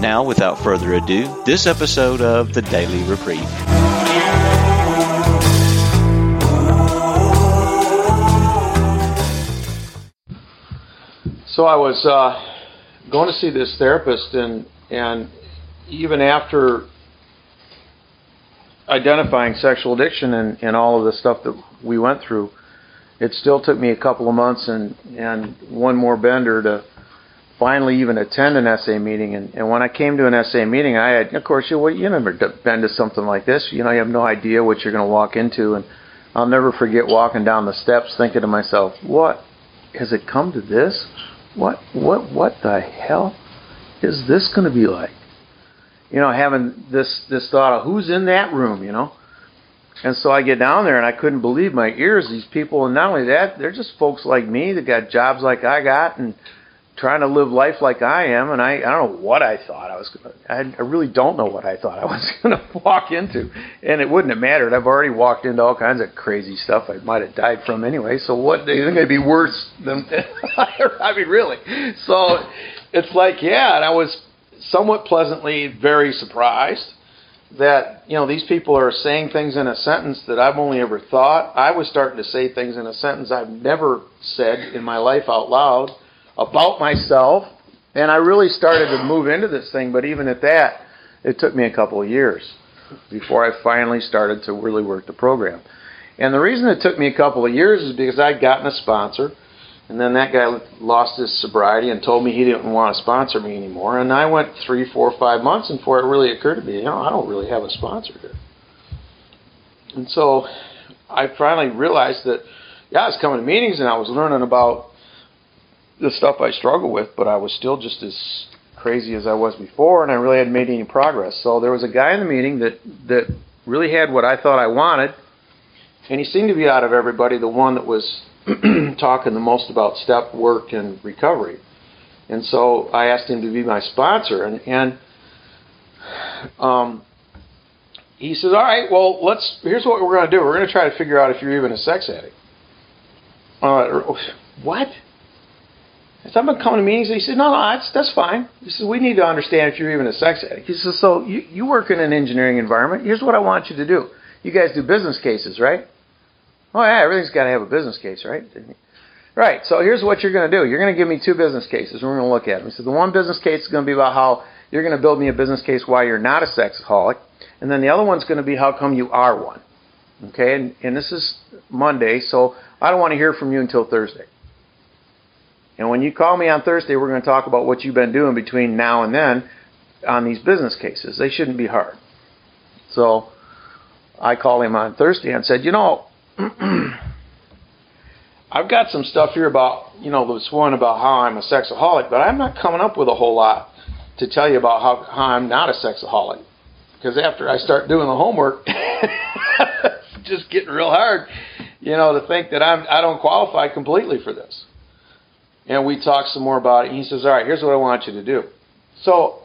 Now, without further ado, this episode of the Daily Reprieve. So I was uh, going to see this therapist, and and even after identifying sexual addiction and, and all of the stuff that we went through, it still took me a couple of months and and one more bender to finally even attend an SA meeting. And, and when I came to an SA meeting, I had, of course, you, well, you never been to something like this. You know, you have no idea what you're going to walk into. And I'll never forget walking down the steps thinking to myself, what has it come to this? What, what, what the hell is this going to be like? You know, having this, this thought of who's in that room, you know? And so I get down there and I couldn't believe my ears. These people, and not only that, they're just folks like me that got jobs like I got and trying to live life like I am, and I I don't know what I thought I was going to. I really don't know what I thought I was going to walk into, and it wouldn't have mattered. I've already walked into all kinds of crazy stuff I might have died from anyway. So what do you think it'd be worse than? I mean, really. So it's like, yeah, and I was somewhat pleasantly very surprised that you know these people are saying things in a sentence that I've only ever thought. I was starting to say things in a sentence I've never said in my life out loud about myself, and I really started to move into this thing. But even at that, it took me a couple of years before I finally started to really work the program. And the reason it took me a couple of years is because I'd gotten a sponsor, and then that guy lost his sobriety and told me he didn't want to sponsor me anymore. And I went three, four, five months before it really occurred to me, you know, I don't really have a sponsor here. And so I finally realized that, yeah, I was coming to meetings and I was learning about the stuff I struggle with, but I was still just as crazy as I was before, and I really hadn't made any progress. So there was a guy in the meeting that that really had what I thought I wanted, and he seemed to be out of everybody the one that was talking the most about step work and recovery. And so I asked him to be my sponsor, and and um, he says, "All right, well, let's. Here's what we're going to do. We're going to try to figure out if you're even a sex addict." Uh, what? Someone come to meetings, and he said, no, no, that's, that's fine. He says, we need to understand if you're even a sex addict. He says, so you, you work in an engineering environment. Here's what I want you to do. You guys do business cases, right? Oh, yeah, everything's got to have a business case, right? Right, so here's what you're going to do. You're going to give me two business cases, and we're going to look at them. He said, the one business case is going to be about how you're going to build me a business case why you're not a sexaholic, and then the other one's going to be how come you are one. Okay, and, and this is Monday, so I don't want to hear from you until Thursday. And when you call me on Thursday, we're going to talk about what you've been doing between now and then on these business cases. They shouldn't be hard. So I called him on Thursday and said, you know, I've got some stuff here about, you know, this one about how I'm a sexaholic, but I'm not coming up with a whole lot to tell you about how, how I'm not a sexaholic. Because after I start doing the homework, it's just getting real hard, you know, to think that I'm I don't qualify completely for this and we talked some more about it. And he says, "All right, here's what I want you to do." So,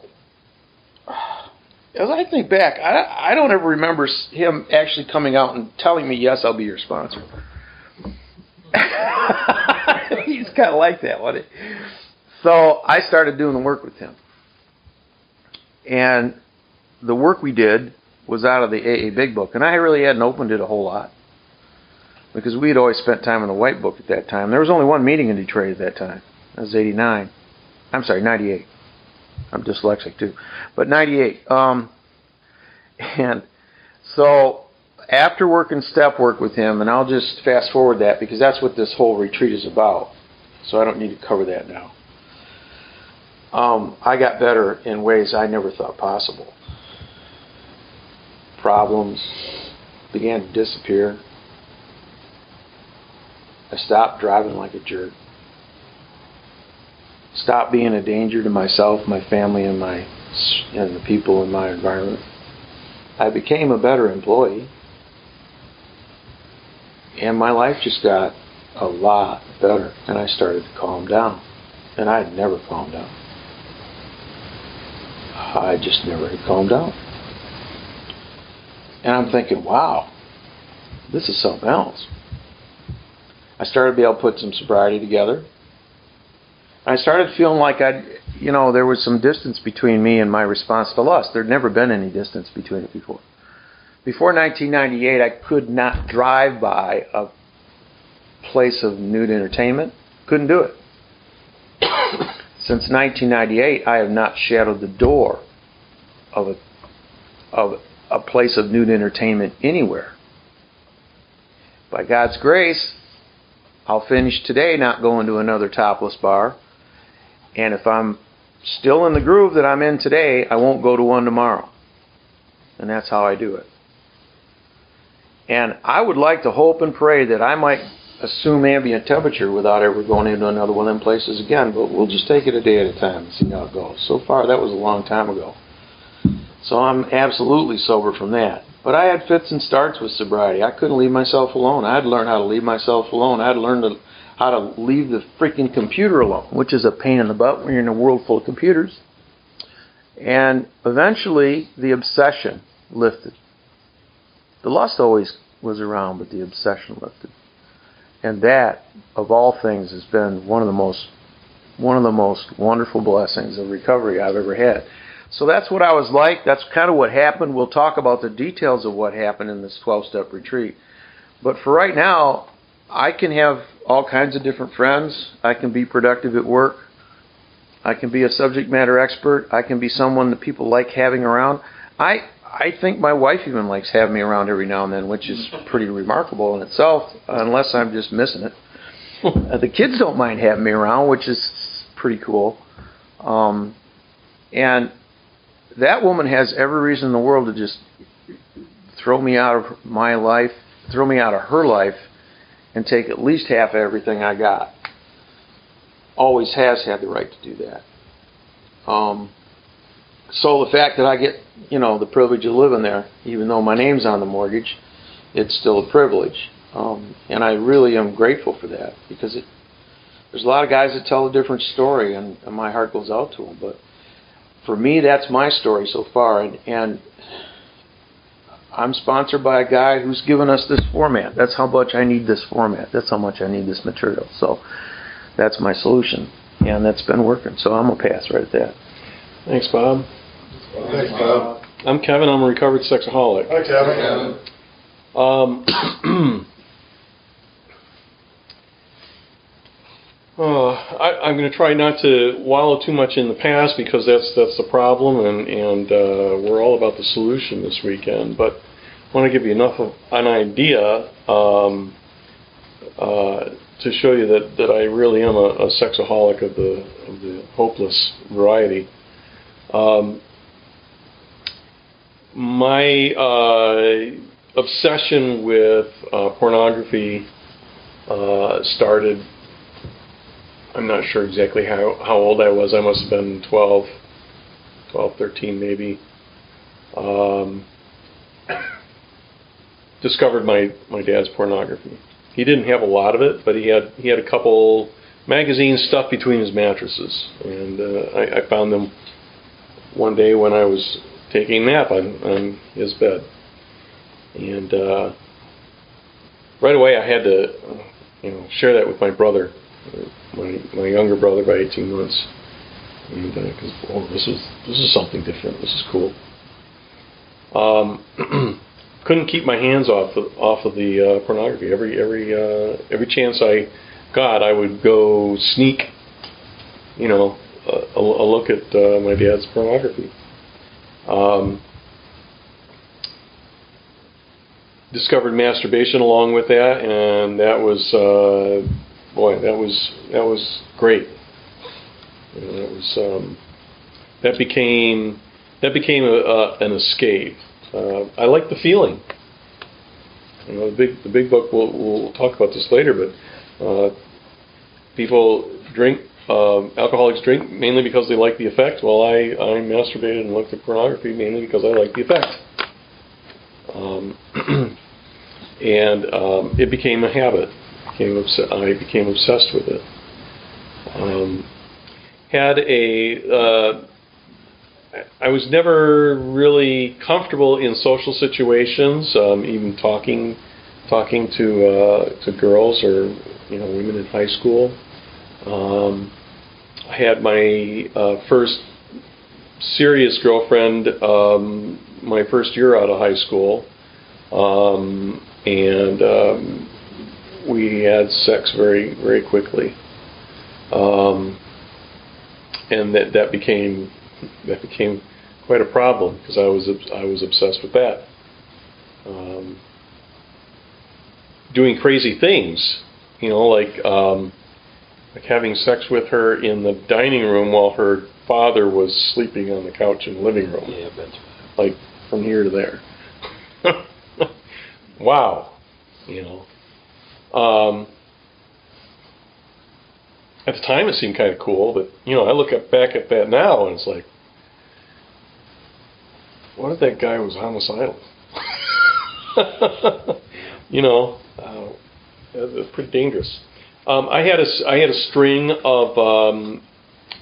as I think back, I, I don't ever remember him actually coming out and telling me, "Yes, I'll be your sponsor." He's kind of like that, wasn't he? So I started doing the work with him, and the work we did was out of the AA Big Book, and I really hadn't opened it a whole lot because we had always spent time in the White Book at that time. There was only one meeting in Detroit at that time. That was 89. I'm sorry, 98. I'm dyslexic too. But 98. Um, and so after working step work with him, and I'll just fast forward that because that's what this whole retreat is about. So I don't need to cover that now. Um, I got better in ways I never thought possible. Problems began to disappear. I stopped driving like a jerk. Stopped being a danger to myself, my family, and my and the people in my environment. I became a better employee. And my life just got a lot better. And I started to calm down. And I had never calmed down. I just never had calmed down. And I'm thinking, wow, this is something else. I started to be able to put some sobriety together. I started feeling like I, you know, there was some distance between me and my response to lust. There'd never been any distance between it before. Before 1998, I could not drive by a place of nude entertainment. Couldn't do it. Since 1998, I have not shadowed the door of a of a place of nude entertainment anywhere. By God's grace, I'll finish today not going to another topless bar. And if I'm still in the groove that I'm in today, I won't go to one tomorrow. And that's how I do it. And I would like to hope and pray that I might assume ambient temperature without ever going into another one of them places again, but we'll just take it a day at a time and see how it goes. So far, that was a long time ago. So I'm absolutely sober from that. But I had fits and starts with sobriety. I couldn't leave myself alone. I had to learn how to leave myself alone. I had to learn to, how to leave the freaking computer alone, which is a pain in the butt when you're in a world full of computers. And eventually, the obsession lifted. The lust always was around, but the obsession lifted. And that, of all things, has been one of the most one of the most wonderful blessings of recovery I've ever had. So that's what I was like. That's kind of what happened. We'll talk about the details of what happened in this 12 step retreat. But for right now, I can have all kinds of different friends. I can be productive at work. I can be a subject matter expert. I can be someone that people like having around. I I think my wife even likes having me around every now and then, which is pretty remarkable in itself, unless I'm just missing it. the kids don't mind having me around, which is pretty cool. Um, and that woman has every reason in the world to just throw me out of my life, throw me out of her life, and take at least half of everything I got. Always has had the right to do that. Um, so the fact that I get, you know, the privilege of living there, even though my name's on the mortgage, it's still a privilege. Um, and I really am grateful for that because it, there's a lot of guys that tell a different story, and, and my heart goes out to them. But for me, that's my story so far, and, and I'm sponsored by a guy who's given us this format. That's how much I need this format. That's how much I need this material. So that's my solution, and that's been working. So I'm gonna pass right at that. Thanks, Bob. Thanks, Bob. I'm Kevin. I'm a recovered sexaholic. Hi, Kevin. Um, uh, I, I'm going to try not to wallow too much in the past because that's that's the problem, and and uh, we're all about the solution this weekend. But I want to give you enough of an idea um, uh, to show you that, that I really am a, a sexaholic of the of the hopeless variety. Um, my uh, obsession with uh, pornography uh, started. I'm not sure exactly how, how old I was. I must have been 12, 12 13 maybe. Um, discovered my, my dad's pornography. He didn't have a lot of it, but he had he had a couple magazines stuffed between his mattresses, and uh, I, I found them one day when I was taking a nap on, on his bed. And uh, right away I had to, you know, share that with my brother, my, my younger brother by 18 months. And because, uh, oh, this is this is something different. This is cool. Um, couldn't keep my hands off of, off of the uh, pornography. Every every uh, every chance I got, I would go sneak, you know, a, a look at uh, my dad's pornography. Um, discovered masturbation along with that, and that was uh, boy, that was that was great. You know, that was um, that became that became a, an escape. Uh, I like the feeling. You know, the big the big book. We'll, we'll talk about this later, but uh, people drink um, alcoholics drink mainly because they like the effect. Well, I, I masturbated and looked at pornography mainly because I like the effect. Um, and um, it became a habit. Became obs- I became obsessed with it. Um, had a uh, I was never really comfortable in social situations, um, even talking talking to uh, to girls or you know women in high school. Um, I had my uh, first serious girlfriend um, my first year out of high school, um, and um, we had sex very very quickly, um, and that that became that became quite a problem because I was I was obsessed with that. Um, doing crazy things, you know, like um, like having sex with her in the dining room while her father was sleeping on the couch in the living room. Yeah, but Like from here to there. wow, you know. Um, at the time, it seemed kind of cool, but you know, I look back at that now, and it's like, what if that guy was homicidal? you know, uh, that's pretty dangerous. Um, I had a I had a string of um,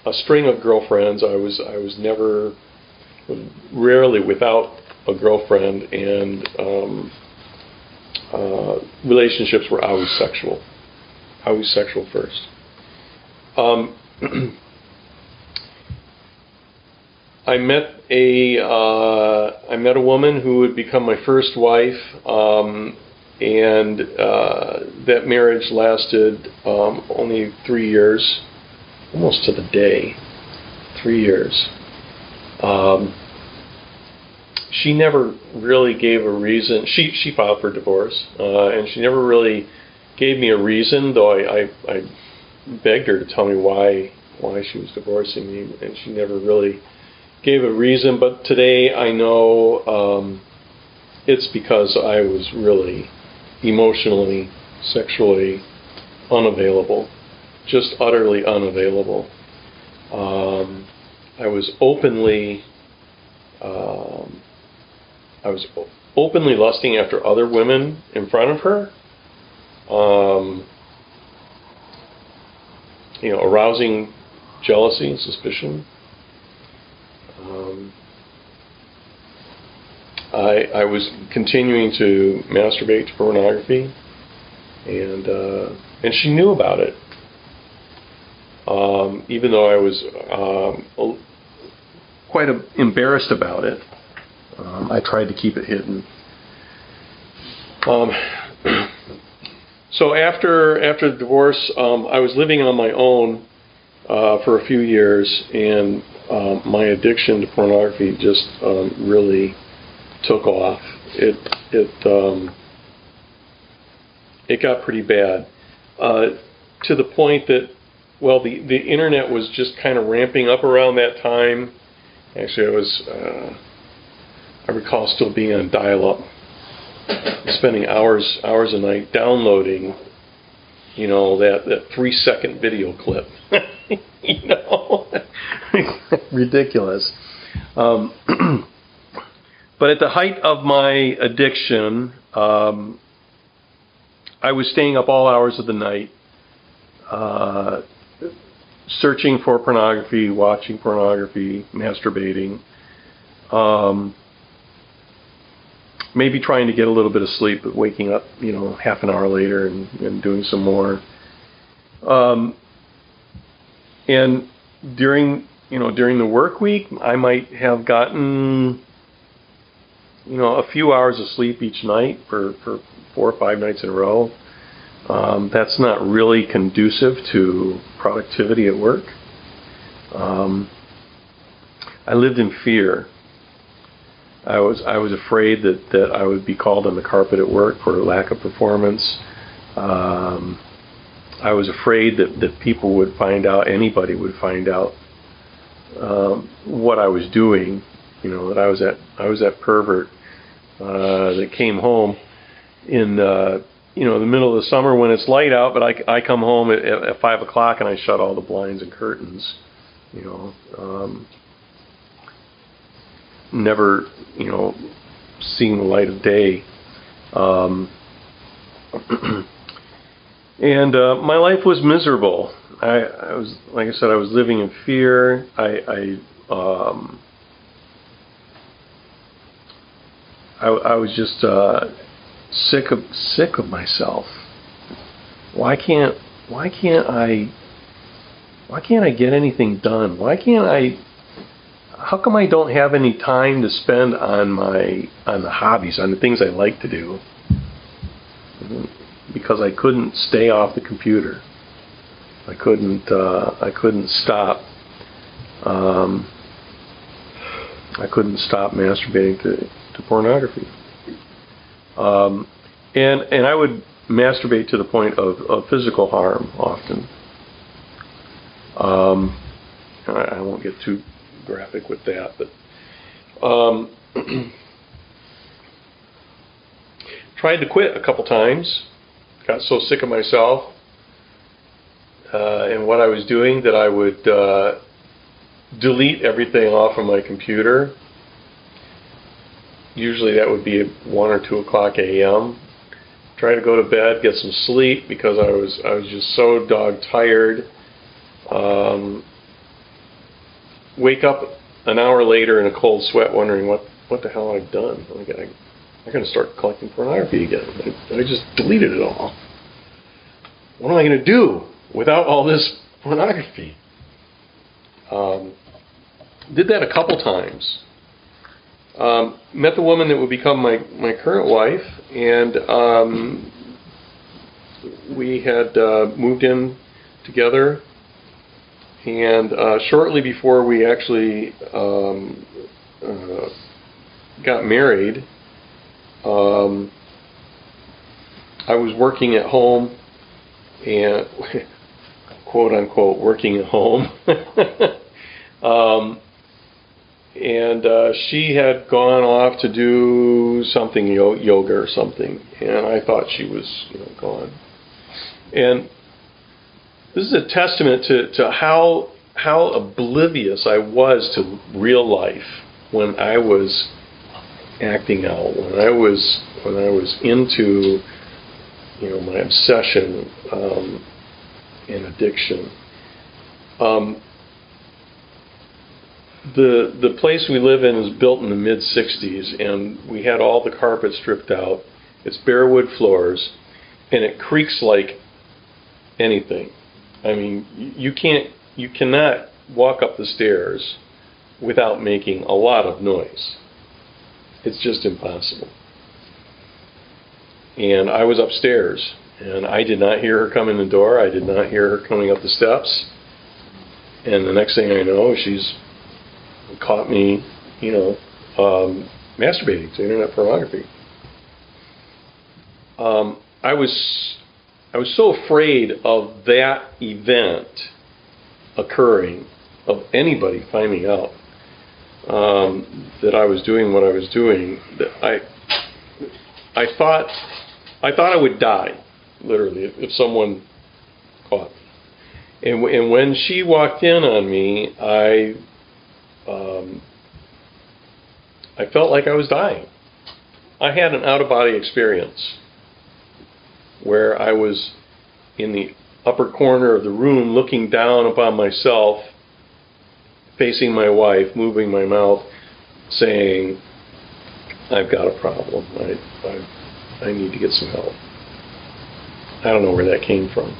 a string of girlfriends. I was I was never rarely without a girlfriend, and um, uh, relationships were always sexual. Always sexual first. Um, I met a uh, I met a woman who would become my first wife, um, and uh, that marriage lasted um, only three years, almost to the day, three years. Um, she never really gave a reason. She she filed for divorce, uh, and she never really gave me a reason. Though I, I I begged her to tell me why why she was divorcing me, and she never really gave a reason. But today I know um, it's because I was really emotionally, sexually unavailable, just utterly unavailable. Um, I was openly. Um, I was openly lusting after other women in front of her. Um, you know, arousing jealousy and suspicion. Um, I, I was continuing to masturbate to pornography, and uh, and she knew about it. Um, even though I was um, quite a, embarrassed about it, um, I tried to keep it hidden. Um, so after after the divorce, um, I was living on my own uh, for a few years, and um, my addiction to pornography just um, really took off. It it um, it got pretty bad uh, to the point that well, the the internet was just kind of ramping up around that time. Actually, I was uh, I recall still being on dial-up, spending hours hours a night downloading, you know, that that three second video clip. you know, ridiculous. Um, but at the height of my addiction, um, I was staying up all hours of the night, uh, searching for pornography, watching pornography, masturbating. Um, maybe trying to get a little bit of sleep, but waking up, you know, half an hour later and, and doing some more. Um, and during, you know, during the work week, I might have gotten, you know, a few hours of sleep each night for, for four or five nights in a row. Um, that's not really conducive to productivity at work. Um, I lived in fear. I was I was afraid that, that I would be called on the carpet at work for lack of performance. Um, I was afraid that, that people would find out, anybody would find out um, what I was doing. You know that I was that I was that pervert uh, that came home in uh, you know the middle of the summer when it's light out, but I, I come home at, at five o'clock and I shut all the blinds and curtains. You know. Um, never, you know, seeing the light of day. Um, and uh, my life was miserable. I, I was, like I said, I was living in fear. I, I, um, I, I was just uh, sick of sick of myself. Why can't Why can't I? Why can't I get anything done? Why can't I? How come I don't have any time to spend on my on the hobbies, on the things I like to do? Because I couldn't stay off the computer. I couldn't. Uh, I couldn't stop. Um, I couldn't stop masturbating to, to pornography. Um, and and I would masturbate to the point of, of physical harm often. Um, I, I won't get too graphic with that, but um, tried to quit a couple times. Got so sick of myself uh, and what I was doing that I would uh, delete everything off of my computer. Usually that would be one or two o'clock a.m. Try to go to bed, get some sleep because I was I was just so dog tired. Um, wake up an hour later in a cold sweat, wondering what what the hell I've done. I got I'm going to start collecting pornography again. I, I just deleted it all. What am I going to do without all this pornography? Um, did that a couple times. Um, met the woman that would become my, my current wife, and um, we had uh, moved in together. And uh, shortly before we actually um, uh, got married, um, I was working at home and quote unquote working at home. um, and uh, she had gone off to do something yoga or something, and I thought she was you know gone. And this is a testament to, to how how oblivious I was to real life when I was acting out, when I was when I was into you know my obsession um, and addiction. Um, the the place we live in is built in the mid '60s, and we had all the carpet stripped out. It's bare wood floors, and it creaks like anything. I mean, you can't, you cannot walk up the stairs without making a lot of noise. It's just impossible. And I was upstairs, and I did not hear her come in the door. I did not hear her coming up the steps. And the next thing I know, she's caught me, you know, um, masturbating to internet pornography. Um, I was I was so afraid of that event occurring, of anybody finding out um, that I was doing what I was doing, that I I thought I thought I would die, literally, if, if someone caught me. And, and when she walked in on me, I um, I felt like I was dying. I had an out of body experience where I was in the upper corner of the room looking down upon myself, facing my wife, moving my mouth, saying, I've got a problem. I, I, I need to get some help. I don't know where that came from.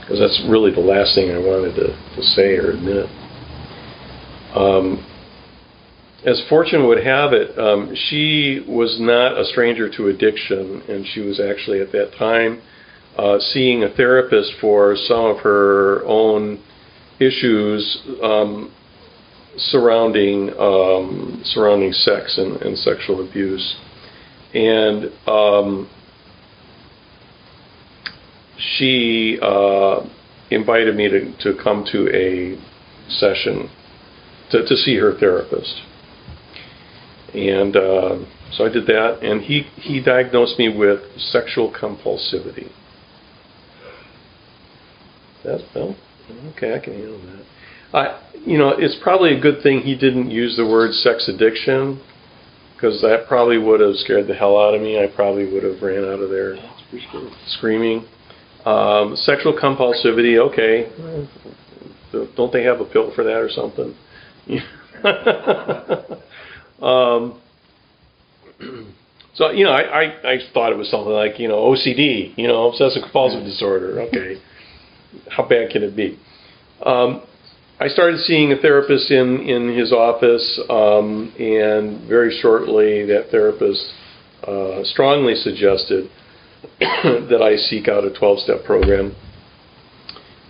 Because that's really the last thing I wanted to, to say or admit. Um, as fortune would have it, um, she was not a stranger to addiction, and she was actually at that time uh, seeing a therapist for some of her own issues um, surrounding um, surrounding sex and, and, sexual abuse, and um, she uh, invited me to, to come to a session to, to see her therapist. And uh, so I did that, and he, he diagnosed me with sexual compulsivity. That, well, okay, I can handle that. I, you know, it's probably a good thing he didn't use the word sex addiction because that probably would have scared the hell out of me. I probably would have ran out of there screaming. Um, sexual compulsivity, okay. Don't they have a pill for that or something? um, so you know, I, I I thought it was something like you know OCD, you know, obsessive compulsive disorder. Okay, how bad can it be? Um, I started seeing a therapist in in his office, um, and very shortly, that therapist uh, strongly suggested that I seek out a 12-step program.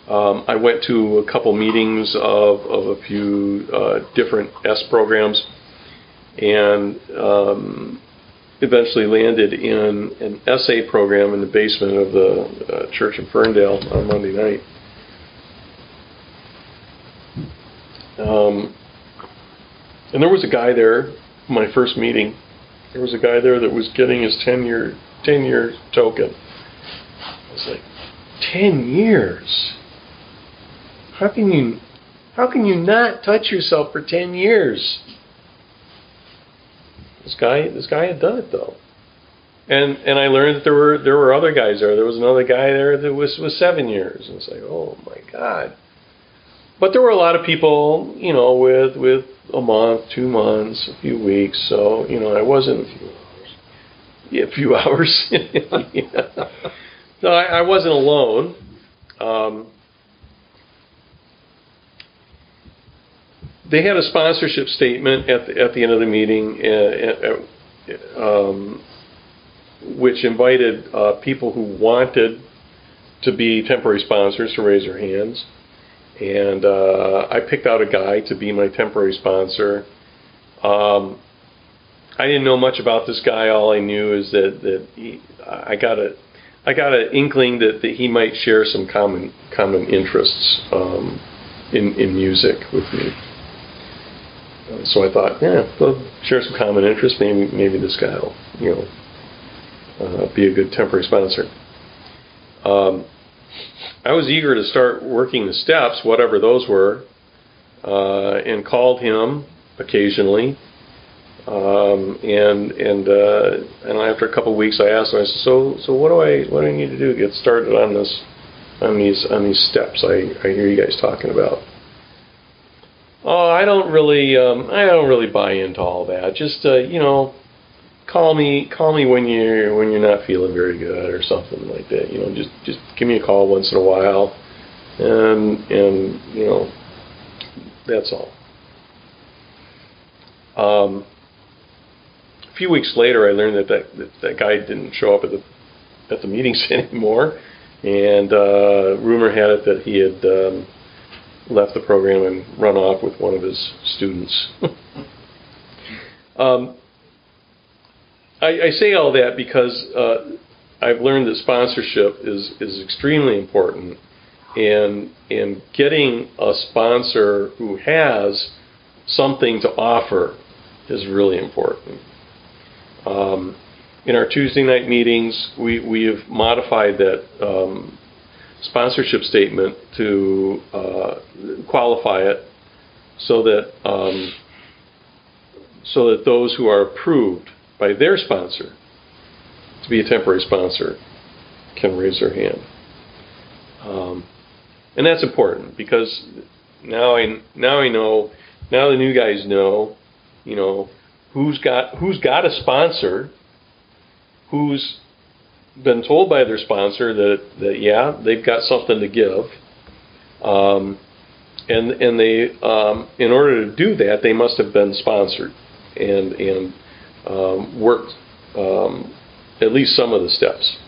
Um, I went to a couple meetings of, of a few uh, different S programs, and um, eventually landed in an SA program in the basement of the uh, church in Ferndale on Monday night. Um, and there was a guy there, my first meeting. There was a guy there that was getting his 10 year 10 year token. I was like, 10 years? How can you how can you not touch yourself for 10 years? This guy this guy had done it though. And and I learned that there were there were other guys there. There was another guy there that was was 7 years. And it's like, "Oh my god." But there were a lot of people, you know, with with a month, two months, a few weeks. So you know, I wasn't a few hours. yeah, a few hours. yeah. No, I, I, wasn't alone. Um, they had a sponsorship statement at the, at the end of the meeting, uh, uh, um, which invited uh, people who wanted to be temporary sponsors to raise their hands. And uh, I picked out a guy to be my temporary sponsor. Um, I didn't know much about this guy. All I knew is that that he, I got a I got an inkling that, that he might share some common common interests um, in in music with me. So I thought, yeah, we'll share some common interests. Maybe maybe this guy will you know uh, be a good temporary sponsor. Um, I was eager to start working the steps, whatever those were, uh, and called him occasionally. Um, and and uh, and after a couple of weeks, I asked him. I said, "So so what do I what do I need to do to get started on this on these on these steps I, I hear you guys talking about?" Oh, I don't really um, I don't really buy into all that. Just uh, you know, call me call me when you're when you're not feeling very good or something like that. You know, just just give me a call once in a while, and and you know, that's all. Um, a few weeks later, I learned that that, that, that guy didn't show up at the at the meetings anymore, and uh, rumor had it that he had um, left the program and run off with one of his students. um, I, I say all that because uh, I've learned that sponsorship is is extremely important, and and getting a sponsor who has something to offer is really important. Um, in our Tuesday night meetings, we, we have modified that um, sponsorship statement to uh, qualify it so that um, so that those who are approved by their sponsor to be a temporary sponsor can raise their hand. Um, and that's important because now I now I know now the new guys know, you know, who's got who's got a sponsor, who's been told by their sponsor that, that yeah they've got something to give, um, and and they um, in order to do that they must have been sponsored and and um, worked um, at least some of the steps.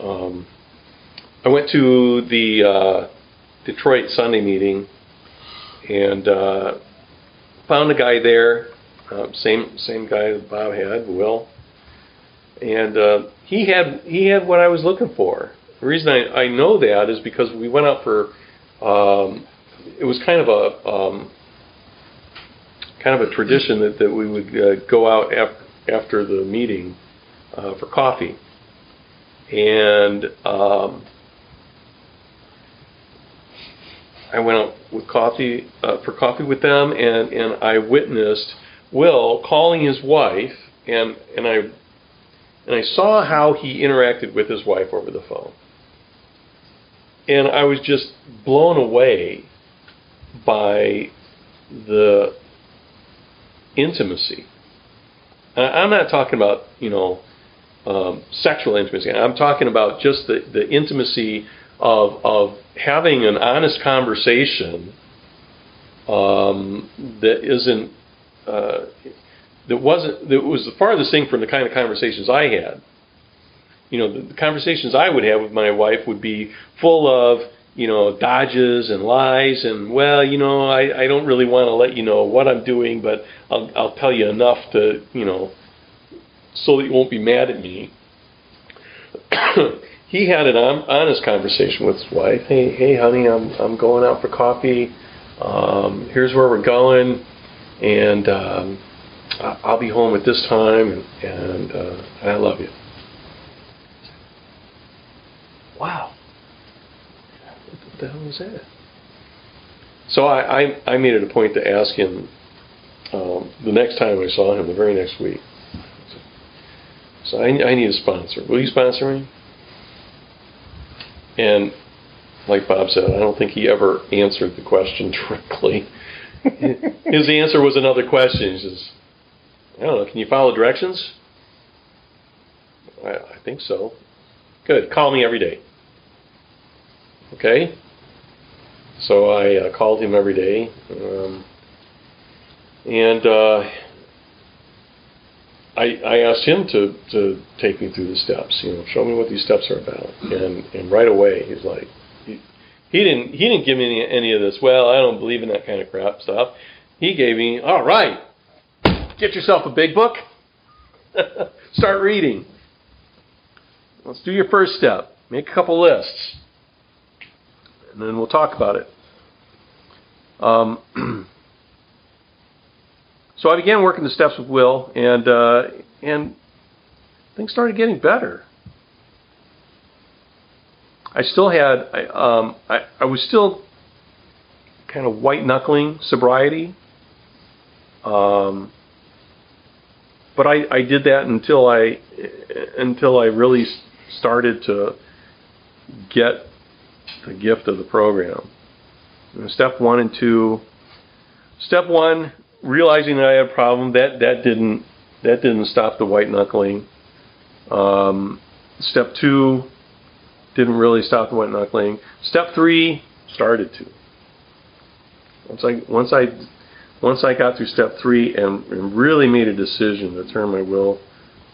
Um, I went to the uh, Detroit Sunday meeting and uh, found a guy there, uh, same same guy that Bob had, Will, and uh, he had he had what I was looking for. The reason I, I know that is because we went out for um, it was kind of a um, kind of a tradition that, that we would uh, go out af- after the meeting uh, for coffee, and um, I went out with coffee uh, for coffee with them, and and I witnessed Will calling his wife, and and I and I saw how he interacted with his wife over the phone, and I was just blown away by the intimacy. I'm not talking about you know um, sexual intimacy. I'm talking about just the, the intimacy of of having an honest conversation um, that isn't uh, that wasn't that was the farthest thing from the kind of conversations I had. You know, the, the conversations I would have with my wife would be full of you know dodges and lies and well, you know, I, I don't really want to let you know what I'm doing, but I'll I'll tell you enough to you know so that you won't be mad at me. he had an honest conversation with his wife. Hey, hey, honey, I'm I'm going out for coffee. Um, here's where we're going, and um, I'll be home at this time, and, and uh, I love you. Wow, what the hell was that? So I, I, I made it a point to ask him um, the next time I saw him, the very next week. So I, I need a sponsor. Will you sponsor me? And like Bob said, I don't think he ever answered the question directly. His answer was another question. He says, I don't know, can you follow directions? I, I think so. Good. Call me every day. Okay? So I uh, called him every day. Um, and uh, I, I asked him to, to take me through the steps. You know, show me what these steps are about. And and right away he's like, he, he didn't he didn't give me any, any of this. Well, I don't believe in that kind of crap stuff. He gave me, all right, get yourself a big book, start reading. Let's do your first step. Make a couple lists, and then we'll talk about it. Um, so I began working the steps with Will, and uh, and things started getting better. I still had I, um, I, I was still kind of white knuckling sobriety, um, but I, I did that until I until I really started to get the gift of the program. Step one and two. Step one, realizing that I had a problem, that that didn't that didn't stop the white knuckling. Um, step two didn't really stop the white knuckling. Step three started to. Once I once I once I got through step three and, and really made a decision to turn my will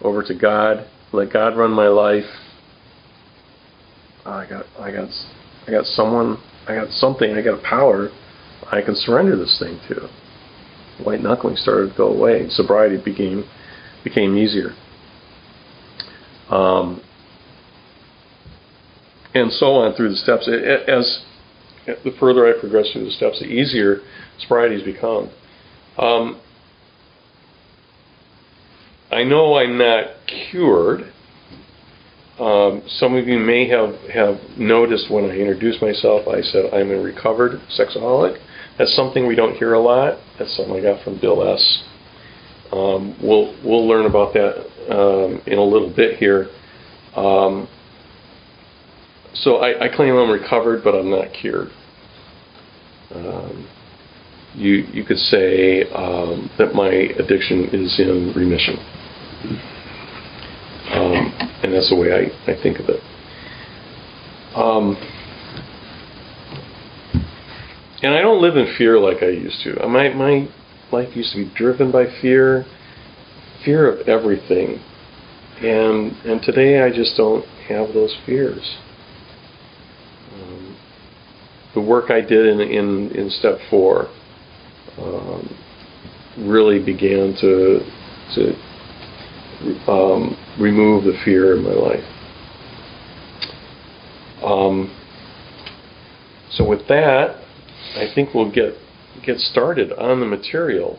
over to God, let God run my life. I got I got I got someone I got something I got a power I can surrender this thing to. White knuckling started to go away. Sobriety became became easier. Um, and so on through the steps. As the further I progress through the steps, the easier sobriety has become. Um, I know I'm not cured. Um, some of you may have, have noticed when I introduced myself, I said I'm a recovered sexaholic. That's something we don't hear a lot. That's something I got from Bill S. Um, we'll we'll learn about that um, in a little bit here. Um, so I, I, claim I'm recovered, but I'm not cured. Um, you you could say um, that my addiction is in remission, um, and that's the way I, I think of it. Um, and I don't live in fear like I used to. My my life used to be driven by fear, fear of everything, and and today I just don't have those fears the work I did in in, in step four um, really began to to um, remove the fear in my life. Um, so with that, I think we'll get get started on the material.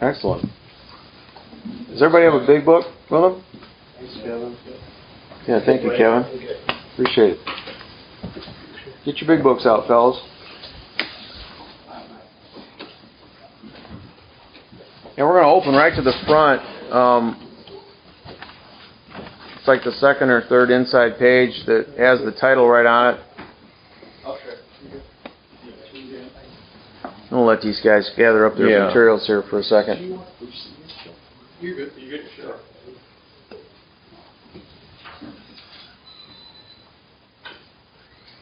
Excellent. Does everybody have a big book with them? Yeah, thank you, Kevin. Appreciate it. Get your big books out, fellas. And we're going to open right to the front. Um, it's like the second or third inside page that has the title right on it. We'll let these guys gather up their Yeah. materials here for a second. You're good. You get sure.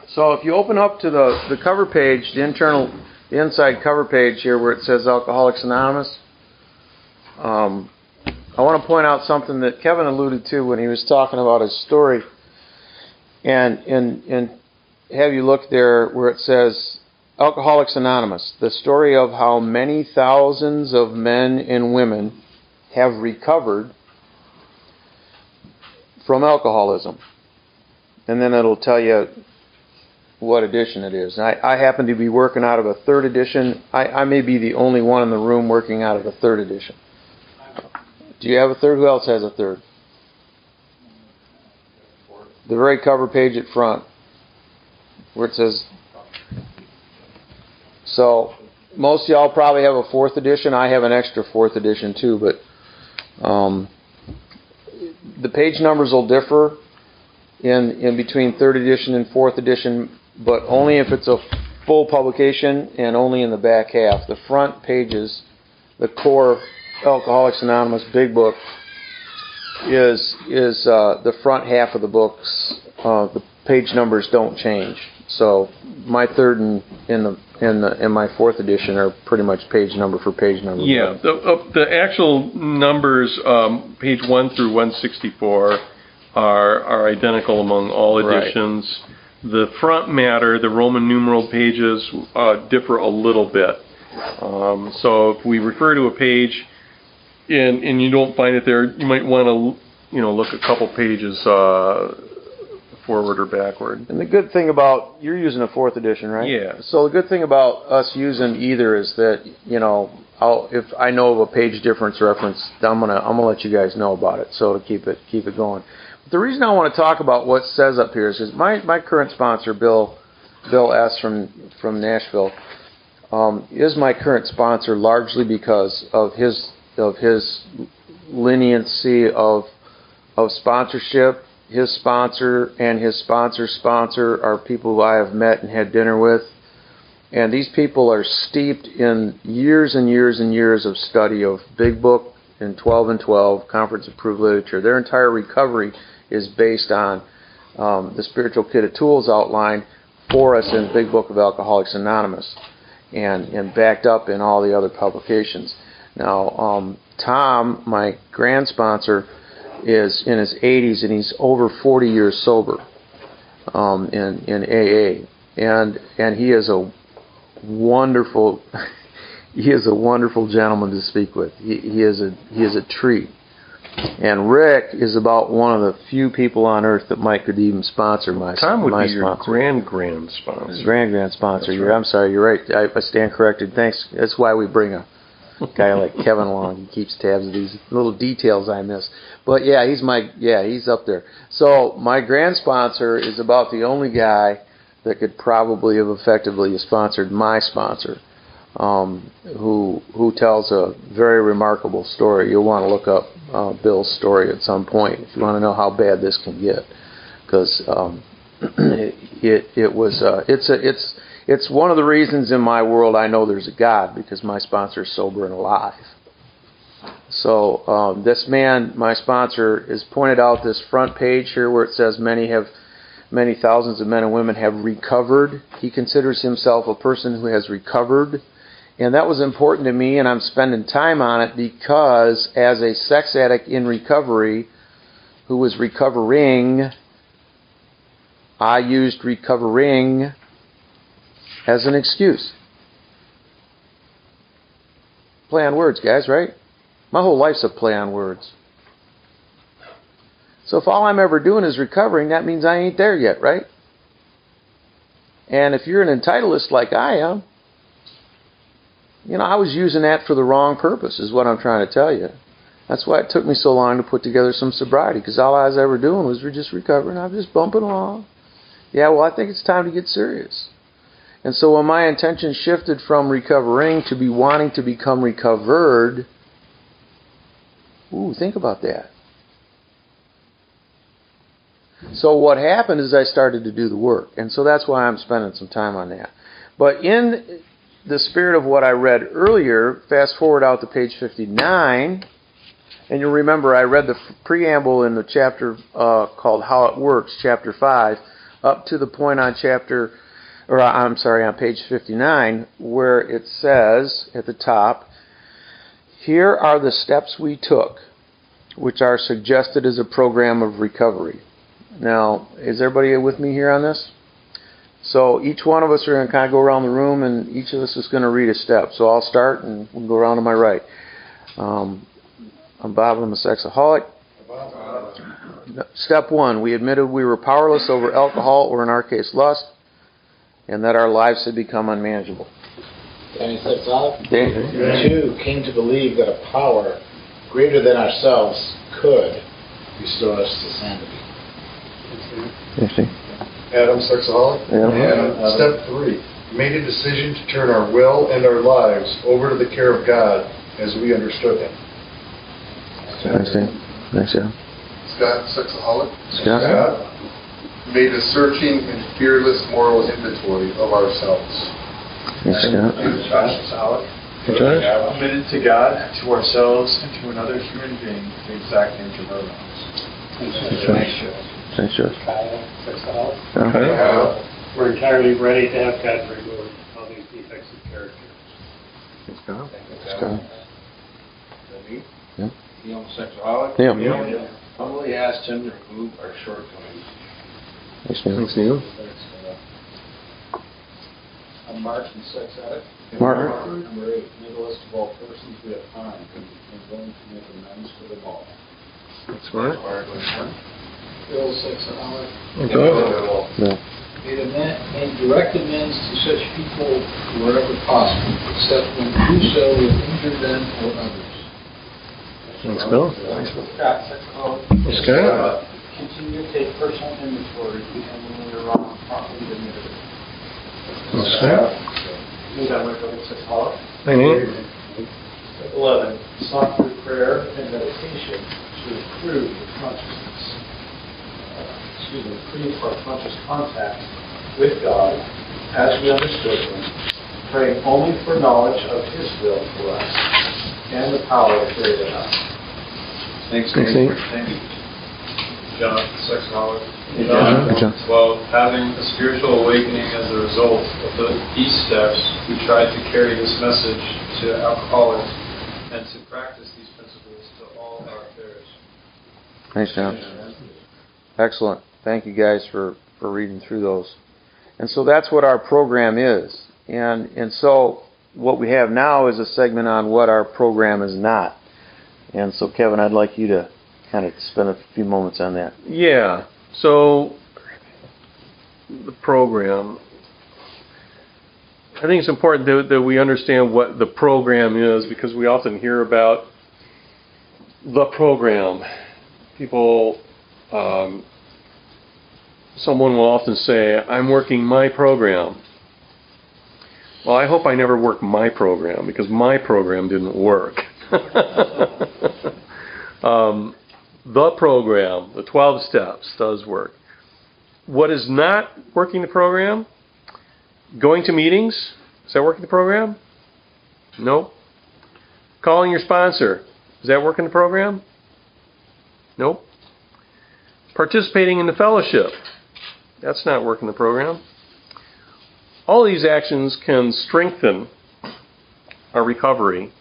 So if you open up to the, the cover page, the internal, the inside cover page here where it says Alcoholics Anonymous, um, I want to point out something that Kevin alluded to when he was talking about his story. And, and, and have you look there where it says Alcoholics Anonymous, the story of how many thousands of men and women have recovered from alcoholism. And then it'll tell you what edition it is. I, I happen to be working out of a third edition. I, I may be the only one in the room working out of a third edition. Do you have a third? Who else has a third? The very cover page at front, where it says. So, most y'all probably have a fourth edition. I have an extra fourth edition too, but um, the page numbers will differ in in between third edition and fourth edition, but only if it's a full publication and only in the back half. The front pages, the core Alcoholics Anonymous Big Book is is uh, the front half of the books. Uh, the page numbers don't change. So my third and in the in the in my fourth edition are pretty much page number for page number. Yeah, the, uh, the actual numbers, um, page 1 through 164, are, are identical among all editions. The front matter, the Roman numeral pages, uh, differ a little bit. Um, so if we refer to a page and, and you don't find it there, you might want to, you know, look a couple pages uh, forward or backward. And the good thing about you're using a fourth edition, right? Yeah. So the good thing about us using either is that you know, I'll if I know of a page difference reference, I'm gonna I'm gonna let you guys know about it. So to keep it keep it going. But the reason I want to talk about what says up here is because my my current sponsor, Bill Bill S from from Nashville, um, is my current sponsor largely because of his of his leniency of of sponsorship his sponsor and his sponsor's sponsor are people who I have met and had dinner with. And these people are steeped in years and years and years of study of Big Book and 12 and 12, Conference Approved Literature. Their entire recovery is based on um, the Spiritual Kit of Tools outline for us in Big Book of Alcoholics Anonymous and, and backed up in all the other publications. Now, um, Tom, my grand sponsor, is in his 80s and he's over 40 years sober um, in in AA, and and he is a wonderful he is a wonderful gentleman to speak with. He, he is a he is a treat. And Rick is about one of the few people on earth that Mike could even sponsor my Tom would my be your sponsor. grand grand sponsor. His grand grand sponsor. You're, right. I'm sorry, you're right. I, I stand corrected. Thanks. That's why we bring a guy like Kevin Long He keeps tabs of these little details I miss. But yeah, he's my yeah, he's up there. So my grand sponsor is about the only guy that could probably have effectively sponsored my sponsor, um, who who tells a very remarkable story. You'll want to look up uh, Bill's story at some point if you want to know how bad this can get, because um, it, it it was uh, it's a it's it's one of the reasons in my world I know there's a God because my sponsor is sober and alive. So um, this man, my sponsor, is pointed out this front page here where it says many have, many thousands of men and women have recovered. He considers himself a person who has recovered, and that was important to me, and I'm spending time on it because as a sex addict in recovery, who was recovering, I used recovering as an excuse. Play on words, guys, right? My whole life's a play on words. So if all I'm ever doing is recovering, that means I ain't there yet, right? And if you're an entitleist like I am, you know, I was using that for the wrong purpose, is what I'm trying to tell you. That's why it took me so long to put together some sobriety, because all I was ever doing was just recovering. I was just bumping along. Yeah, well, I think it's time to get serious. And so when my intention shifted from recovering to be wanting to become recovered, Ooh, think about that. So what happened is I started to do the work, and so that's why I'm spending some time on that. But in the spirit of what I read earlier, fast forward out to page 59, and you'll remember I read the preamble in the chapter uh, called How It Works, chapter 5, up to the point on chapter, or uh, I'm sorry, on page 59, where it says at the top, Here are the steps we took, which are suggested as a program of recovery. Now, is everybody with me here on this? So each one of us are going to kind of go around the room, and each of us is going to read a step. So I'll start, and we'll go around to my right. Um, I'm Bob. I'm a sexaholic. Step one: We admitted we were powerless over alcohol, or in our case, lust, and that our lives had become unmanageable. Danny sexaholic. Danny? Two, came to believe that a power greater than ourselves could restore us to sanity. Interesting. Adam Sexaholic. Yeah. And step three, made a decision to turn our will and our lives over to the care of God as we understood Him. Thanks, Dan. Thanks, yeah. Scott Sexaholic. Scott? Made a searching and fearless moral inventory of ourselves. Thanks, Scott. Josh Salick. Hey, Josh? Committed to God, to ourselves, and to another human being the exact nature of our wrongs. Thanks, Josh. Thanks, Josh. Kyle, sexaholic. Yeah. We're entirely ready to have God remove all these defects of character. Scott? Yeah. Neil Sexaholic. Yeah. Humbly asked him to remove our shortcomings. Thanks, Neil. Thanks, Neil. I'm Mark from Sex Addict. Mark. Number eight, middlest of all persons we have harmed and and willing to make amends for them all. That's right. Bill sexaholic. Bill. Made, amen- made direct amends to such people wherever possible, except when to do so would injure them or others. Thanks, Bill. Thanks, Scott. Scott. Continue to take personal inventory even when we are wrong, properly admitted. Scott. Meet on my brother, sexaholic. Hey, Nate. Step Eleven, sought through prayer and meditation to improve the consciousness, uh, excuse me, improve our conscious contact with God as we understood Him, praying only for knowledge of His will for us and the power to carry it out. Thanks, Thanks, Nate. Thank you. John, sexaholic. Hey, John. Well, having a spiritual awakening as a result of the, these steps, we tried to carry this message to alcoholics and to practice these principles to all our affairs. Thanks, John. Excellent. Thank you guys for, for reading through those. And so that's what our program is. And, and so what we have now is a segment on what our program is not. And so, Kevin, I'd like you to kind of spend a few moments on that. Yeah. So the program. I think it's important that, that we understand what the program is because we often hear about the program. People, um, someone will often say, "I'm working my program." Well, I hope I never work my program because my program didn't work. um, the program, the 12 steps, does work. What is not working the program? Going to meetings, is that working the program? Nope. Calling your sponsor, is that working the program? Nope. Participating in the fellowship, that's not working the program. All these actions can strengthen our recovery,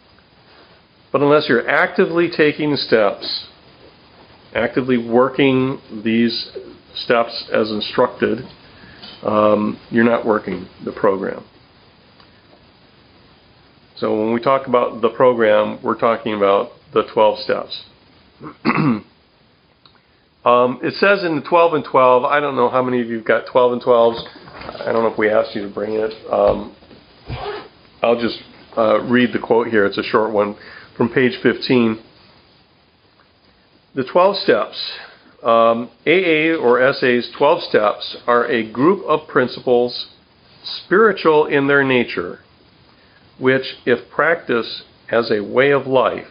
but unless you're actively taking steps, actively working these steps as instructed, um, you're not working the program. So when we talk about the program, we're talking about the 12 steps. um, it says in the 12 and 12, I don't know how many of you have got 12 and 12s. I don't know if we asked you to bring it. Um, I'll just uh, read the quote here. It's a short one from page 15. The 12 steps. Um, AA or SA's 12 steps are a group of principles, spiritual in their nature, which, if practiced as a way of life,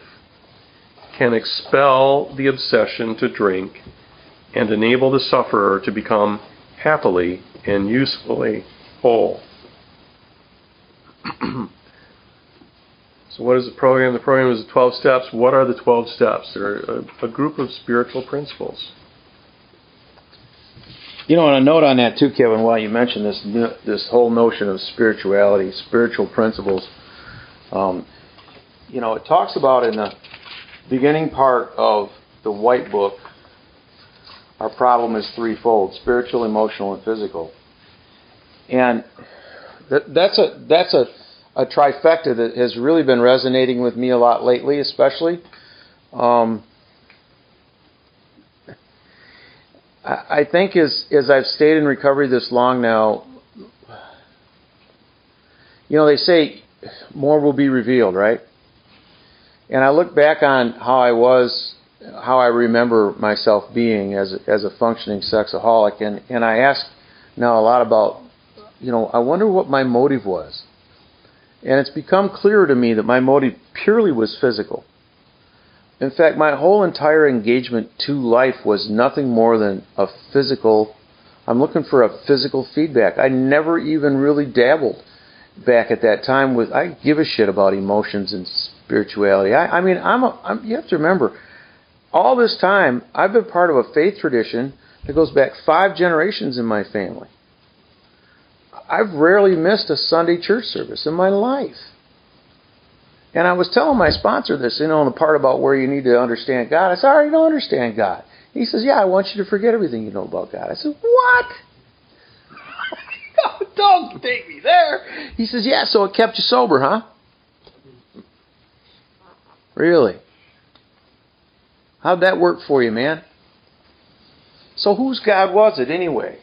can expel the obsession to drink and enable the sufferer to become happily and usefully whole. so, what is the program? The program is the 12 steps. What are the 12 steps? They're a, a group of spiritual principles. You know, and a note on that too, Kevin, while you mentioned this this whole notion of spirituality, spiritual principles. Um, you know, it talks about in the beginning part of the White Book, our problem is threefold: spiritual, emotional, and physical. And that, that's a that's a, a trifecta that has really been resonating with me a lot lately, especially. Um, I think as as I've stayed in recovery this long now, you know, they say more will be revealed, right? And I look back on how I was, how I remember myself being as as a functioning sexaholic, and and I ask now a lot about, you know, I wonder what my motive was, and it's become clearer to me that my motive purely was physical. In fact, my whole entire engagement to life was nothing more than a physical. I'm looking for a physical feedback. I never even really dabbled back at that time with. I give a shit about emotions and spirituality. I, I mean, I'm, a, I'm. You have to remember, all this time I've been part of a faith tradition that goes back five generations in my family. I've rarely missed a Sunday church service in my life. And I was telling my sponsor this, you know, the part about where you need to understand God. I said, I already don't understand God. He says, Yeah, I want you to forget everything you know about God. I said, What? don't take me there. He says, Yeah, so it kept you sober, huh? Really? How'd that work for you, man? So whose God was it anyway?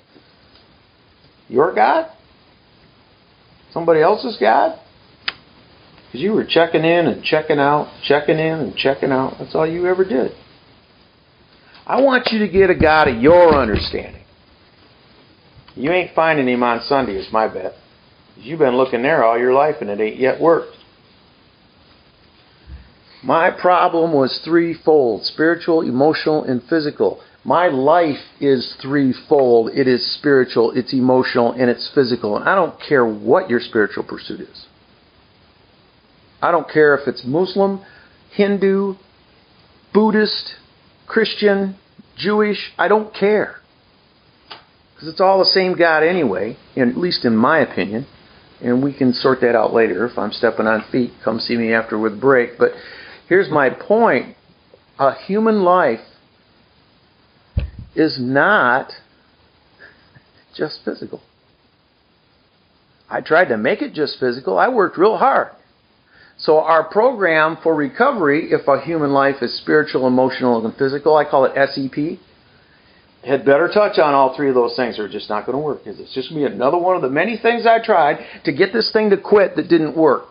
Your God? Somebody else's God? Because you were checking in and checking out, checking in and checking out. That's all you ever did. I want you to get a God of your understanding. You ain't finding him on Sunday, is my bet. You've been looking there all your life and it ain't yet worked. My problem was threefold spiritual, emotional, and physical. My life is threefold it is spiritual, it's emotional, and it's physical. And I don't care what your spiritual pursuit is. I don't care if it's Muslim, Hindu, Buddhist, Christian, Jewish, I don't care. Because it's all the same God anyway, at least in my opinion. And we can sort that out later. If I'm stepping on feet, come see me after with break. But here's my point a human life is not just physical. I tried to make it just physical. I worked real hard. So our program for recovery, if a human life is spiritual, emotional, and physical, I call it SEP, had better touch on all three of those things or it's just not going to work. Because it's just going to be another one of the many things I tried to get this thing to quit that didn't work.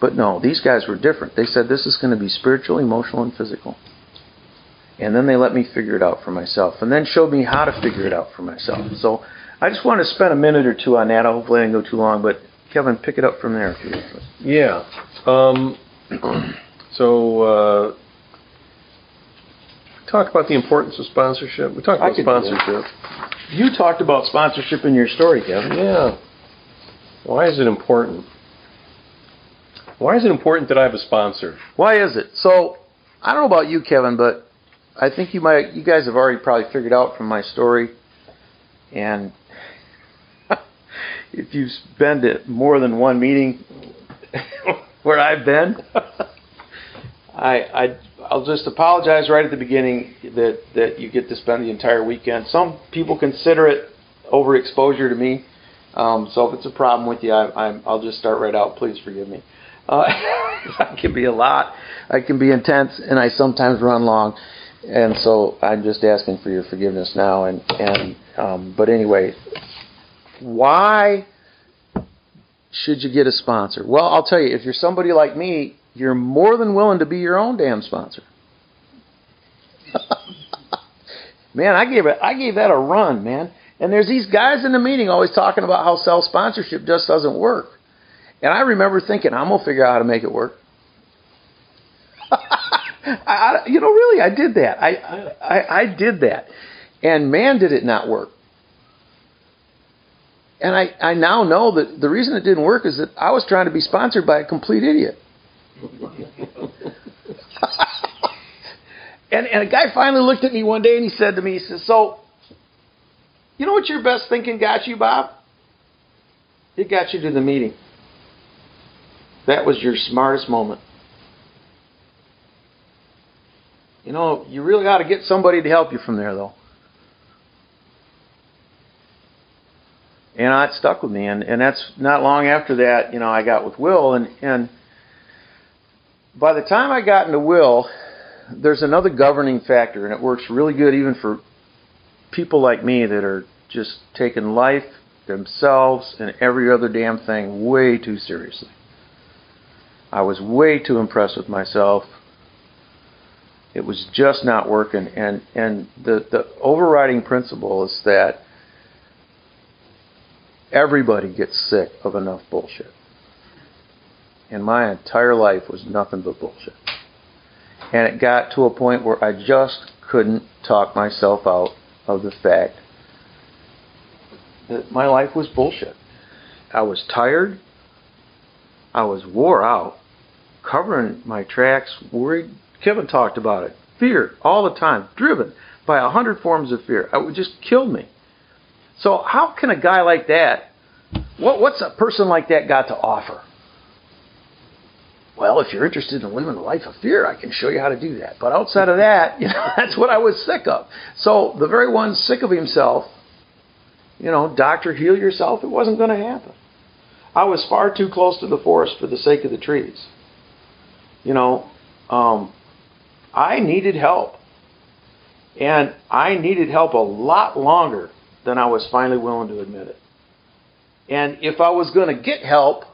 But no, these guys were different. They said this is going to be spiritual, emotional, and physical. And then they let me figure it out for myself and then showed me how to figure it out for myself. So I just want to spend a minute or two on that. Hopefully I didn't go too long, but Kevin, pick it up from there. Yeah. Um, so, uh, talk about the importance of sponsorship. We talked about sponsorship. You talked about sponsorship in your story, Kevin. Yeah. Why is it important? Why is it important that I have a sponsor? Why is it? So, I don't know about you, Kevin, but I think you might, you guys have already probably figured out from my story, and if you've been to more than one meeting where I've been, I, I I'll just apologize right at the beginning that that you get to spend the entire weekend. Some people consider it overexposure to me, um, so if it's a problem with you, I, I'm, I'll just start right out. Please forgive me. Uh, I can be a lot. I can be intense, and I sometimes run long, and so I'm just asking for your forgiveness now. And and um, but anyway, why should you get a sponsor? Well, I'll tell you, if you're somebody like me, you're more than willing to be your own damn sponsor. man, I gave it I gave that a run, man. And there's these guys in the meeting always talking about how self sponsorship just doesn't work. And I remember thinking, I'm gonna figure out how to make it work. I, I, you know, really, I did that. I, oh. I, I did that, and man, did it not work. And I, I now know that the reason it didn't work is that I was trying to be sponsored by a complete idiot. and, and a guy finally looked at me one day and he said to me, he says, So, you know what your best thinking got you, Bob? It got you to the meeting. That was your smartest moment. You know, you really got to get somebody to help you from there, though. And it stuck with me, and, and that's not long after that. You know, I got with Will, and and by the time I got into Will, there's another governing factor, and it works really good even for people like me that are just taking life, themselves, and every other damn thing way too seriously. I was way too impressed with myself. It was just not working, and and the the overriding principle is that everybody gets sick of enough bullshit. And my entire life was nothing but bullshit. And it got to a point where I just couldn't talk myself out of the fact that my life was bullshit. I was tired. I was wore out, covering my tracks, worried. Kevin talked about it. Fear all the time, driven by a hundred forms of fear. It just killed me. So how can a guy like that, what, what's a person like that got to offer? Well, if you're interested in living a life of fear, I can show you how to do that. But outside of that, you know, that's what I was sick of. So the very one sick of himself, you know, doctor, heal yourself, it wasn't going to happen. I was far too close to the forest for the sake of the trees. You know, um, I needed help. And I needed help a lot longer than I was finally willing to admit it. And if I was going to get help,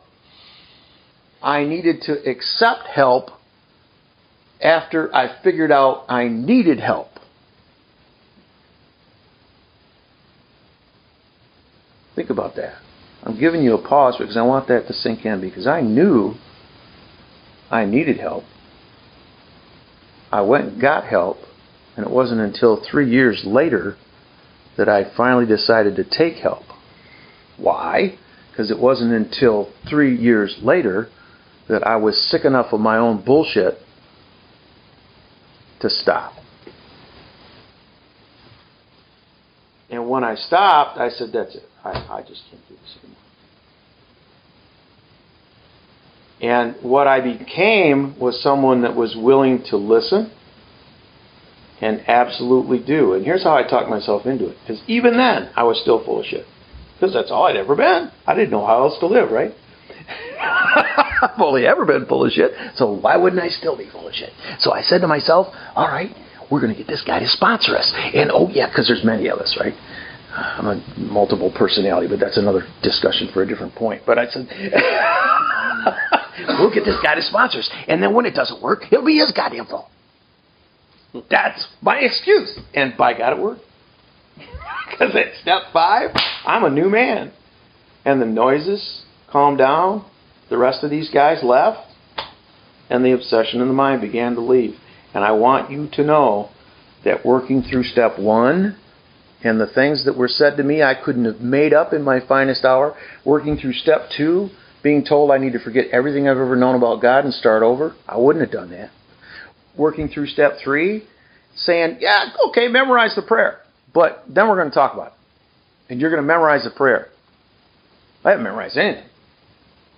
I needed to accept help after I figured out I needed help. Think about that. I'm giving you a pause because I want that to sink in because I knew I needed help. I went and got help, and it wasn't until three years later that I finally decided to take help. Why? Because it wasn't until three years later that I was sick enough of my own bullshit to stop. And when I stopped, I said, That's it. I, I just can't do this anymore. And what I became was someone that was willing to listen and absolutely do. And here's how I talked myself into it. Because even then, I was still full of shit. Because that's all I'd ever been. I didn't know how else to live, right? I've only ever been full of shit, so why wouldn't I still be full of shit? So I said to myself, all right, we're going to get this guy to sponsor us. And oh, yeah, because there's many of us, right? I'm a multiple personality, but that's another discussion for a different point. But I said, we'll get this guy to sponsor us. And then when it doesn't work, it'll be his goddamn fault. That's my excuse. And by God, it worked. Because at step five, I'm a new man. And the noises calmed down. The rest of these guys left. And the obsession in the mind began to leave. And I want you to know that working through step one and the things that were said to me I couldn't have made up in my finest hour, working through step two, being told I need to forget everything I've ever known about God and start over, I wouldn't have done that. Working through step three, saying, yeah, okay, memorize the prayer. But then we're going to talk about it. And you're going to memorize the prayer. I haven't memorized anything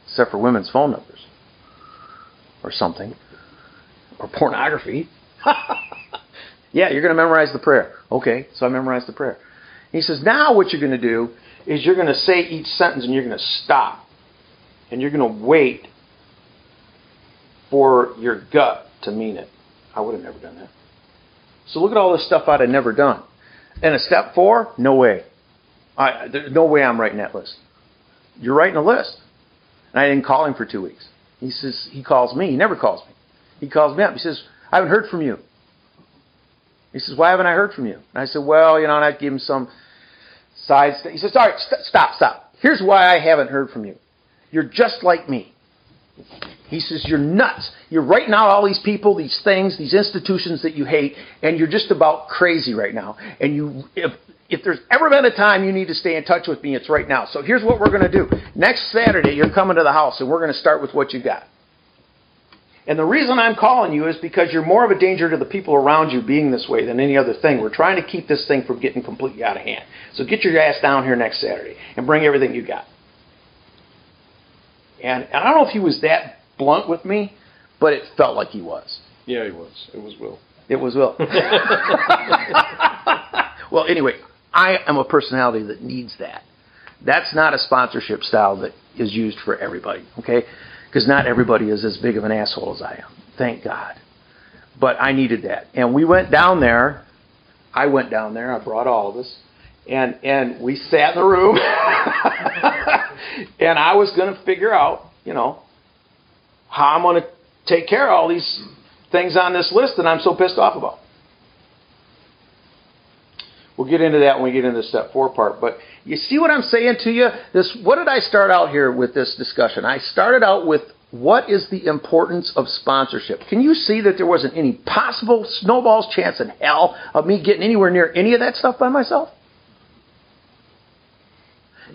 except for women's phone numbers or something or pornography. yeah, you're going to memorize the prayer. Okay, so I memorized the prayer. He says, now what you're going to do is you're going to say each sentence and you're going to stop. And you're going to wait for your gut to mean it. I would have never done that. So look at all this stuff I'd have never done. And a step four, no way. I, there's no way I'm writing that list. You're writing a list. And I didn't call him for two weeks. He says, he calls me. He never calls me. He calls me up. He says, I haven't heard from you. He says, why haven't I heard from you? And I said, well, you know, and I give him some side stuff. He says, all right, st- stop, stop. Here's why I haven't heard from you. You're just like me. He says, You're nuts. You're writing out all these people, these things, these institutions that you hate, and you're just about crazy right now. And you, if, if there's ever been a time you need to stay in touch with me, it's right now. So here's what we're going to do. Next Saturday, you're coming to the house, and we're going to start with what you got. And the reason I'm calling you is because you're more of a danger to the people around you being this way than any other thing. We're trying to keep this thing from getting completely out of hand. So get your ass down here next Saturday and bring everything you got. And I don't know if he was that blunt with me, but it felt like he was. Yeah, he was. It was Will. It was Will. well, anyway, I am a personality that needs that. That's not a sponsorship style that is used for everybody, okay? Because not everybody is as big of an asshole as I am. Thank God. But I needed that. And we went down there. I went down there. I brought all of us. And, and we sat in the room. and I was going to figure out, you know, how I'm going to take care of all these things on this list that I'm so pissed off about. We'll get into that when we get into the step four part. But you see what I'm saying to you? This, what did I start out here with this discussion? I started out with what is the importance of sponsorship? Can you see that there wasn't any possible snowball's chance in hell of me getting anywhere near any of that stuff by myself?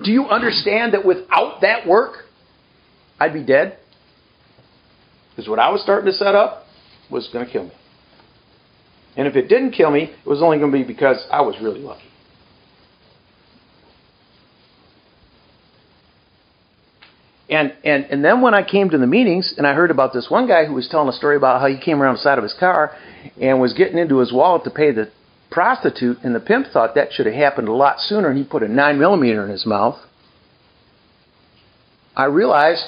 Do you understand that without that work, I'd be dead? Because what I was starting to set up was going to kill me. And if it didn't kill me, it was only going to be because I was really lucky. And, and, and then when I came to the meetings and I heard about this one guy who was telling a story about how he came around the side of his car and was getting into his wallet to pay the prostitute, and the pimp thought that should have happened a lot sooner, and he put a 9 millimeter in his mouth, I realized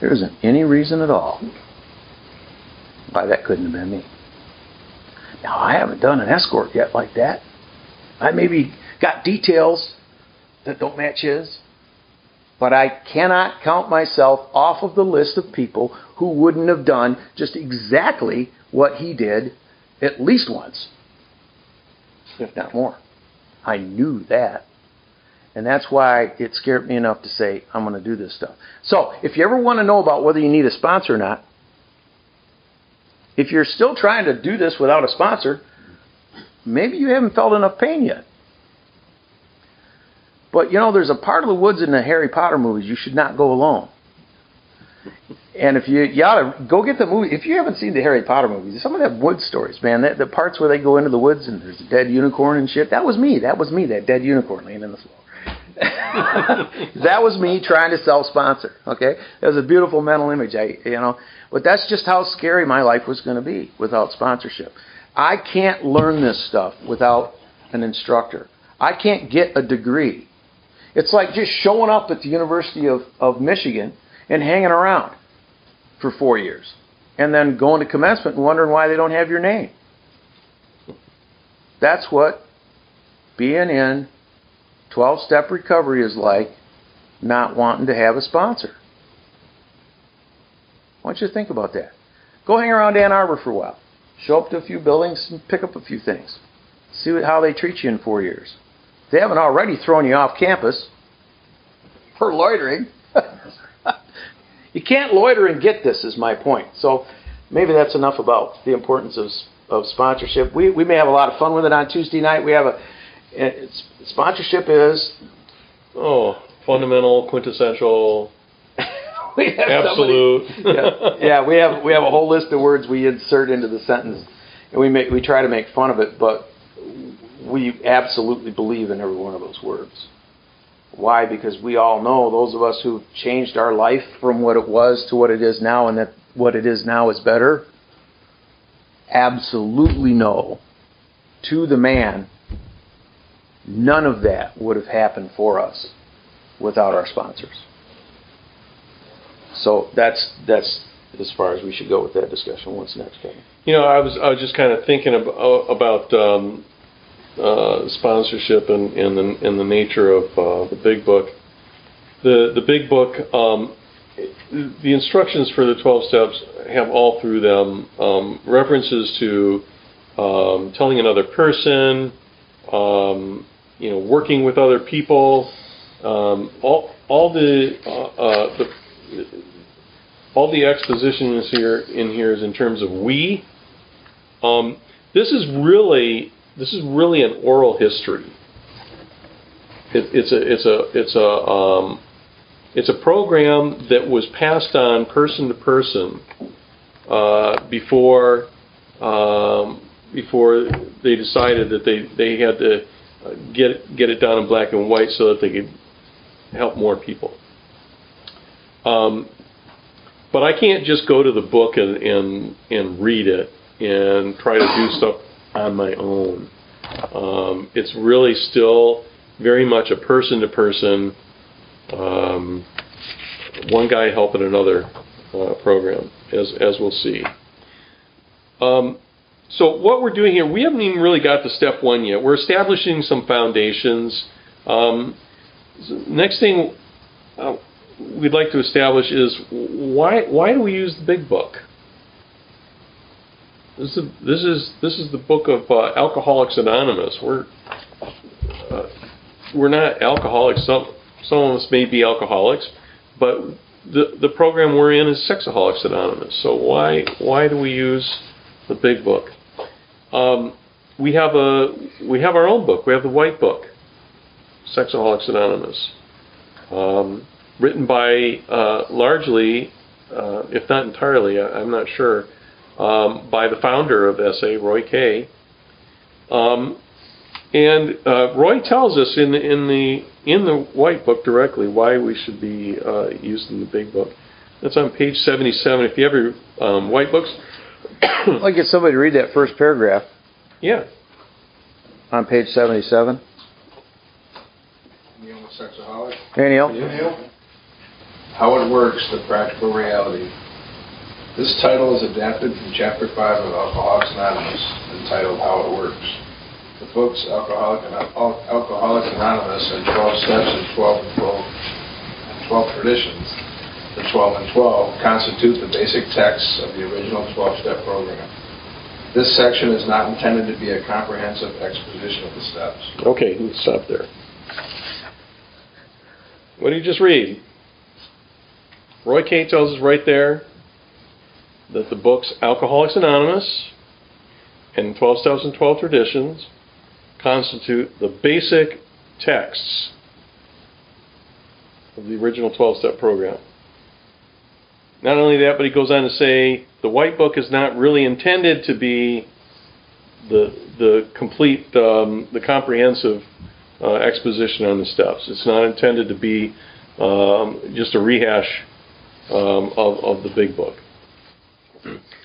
there isn't any reason at all why that couldn't have been me. Now, I haven't done an escort yet like that. I maybe got details that don't match his, but I cannot count myself off of the list of people who wouldn't have done just exactly what he did at least once, if not more. I knew that. And that's why it scared me enough to say, I'm going to do this stuff. So, if you ever want to know about whether you need a sponsor or not, if you're still trying to do this without a sponsor, maybe you haven't felt enough pain yet. But you know, there's a part of the woods in the Harry Potter movies you should not go alone. And if you, you ought to go get the movie. If you haven't seen the Harry Potter movies, some of that wood stories, man. The, the parts where they go into the woods and there's a dead unicorn and shit. That was me. That was me. That dead unicorn laying in the floor. that was me trying to sell sponsor. Okay, it was a beautiful mental image. I, you know, but that's just how scary my life was going to be without sponsorship. I can't learn this stuff without an instructor. I can't get a degree. It's like just showing up at the University of, of Michigan and hanging around for four years and then going to commencement and wondering why they don't have your name. That's what being in 12 step recovery is like not wanting to have a sponsor. I want you to think about that. Go hang around Ann Arbor for a while. Show up to a few buildings and pick up a few things. See how they treat you in four years. If they haven't already thrown you off campus for loitering, you can't loiter and get this, is my point. So maybe that's enough about the importance of, of sponsorship. We, we may have a lot of fun with it on Tuesday night. We have a eh, sponsorship is oh fundamental, quintessential, absolute. yeah, yeah, we have we have a whole list of words we insert into the sentence, and we make we try to make fun of it, but we absolutely believe in every one of those words. Why? Because we all know those of us who've changed our life from what it was to what it is now, and that what it is now is better. Absolutely know to the man None of that would have happened for us without our sponsors. So that's that's as far as we should go with that discussion. What's next, Kevin? You know, I was I was just kind of thinking about, about um, uh, sponsorship and, the the nature of uh, the big book. The the big book, um, the instructions for the twelve steps have all through them um, references to um, telling another person, um, you know, working with other people, um, all all the, uh, uh, the all the exposition is here in here is in terms of we. Um, this is really this is really an oral history. It, it's a it's a it's a um, it's a program that was passed on person to person uh, before um, before they decided that they they had to get get it down in black and white so that they could help more people. Um, but I can't just go to the book and, and and read it and try to do stuff on my own. Um, it's really still very much a person to person, one guy helping another uh, program, as as we'll see. Um, so what we're doing here, we haven't even really got to step one yet. We're establishing some foundations. Um, next thing uh, we'd like to establish is why why do we use the big book? This is this is this is the book of uh, Alcoholics Anonymous. We're uh, we're not alcoholics. Some some of us may be alcoholics, but the the program we're in is Sexaholics Anonymous. So why why do we use the big book? Um, we have a we have our own book. We have the white book, Sexaholics Anonymous, um, written by uh, largely, uh, if not entirely, I, am not sure, um, by the founder of SA, Roy K. Um, and uh, Roy tells us in the, in the in the white book directly why we should be uh, using the big book. That's on page 77. If you have your um, white books, I'd like get somebody to read that first paragraph. Yeah. On page 77. Daniel. the sexaholic. Hey, Neil. Neil. How it works, the practical reality. This title is adapted from Chapter 5 of Alcoholics Anonymous, entitled How It Works. The books Alcoholic Alcoholics Anonymous and 12 Steps and 12 and 12, and 12 Traditions the 12 and 12 constitute the basic texts of the original 12-step program. This section is not intended to be a comprehensive exposition of the steps. Okay, let's stop there. What did you just read? Roy K tells us right there that the books Alcoholics Anonymous and 12 Steps and 12 Traditions constitute the basic texts of the original 12 step program. Not only that, but he goes on to say the white book is not really intended to be the the complete um, the comprehensive uh, exposition on the steps. It's not intended to be um, just a rehash um, of of the big book.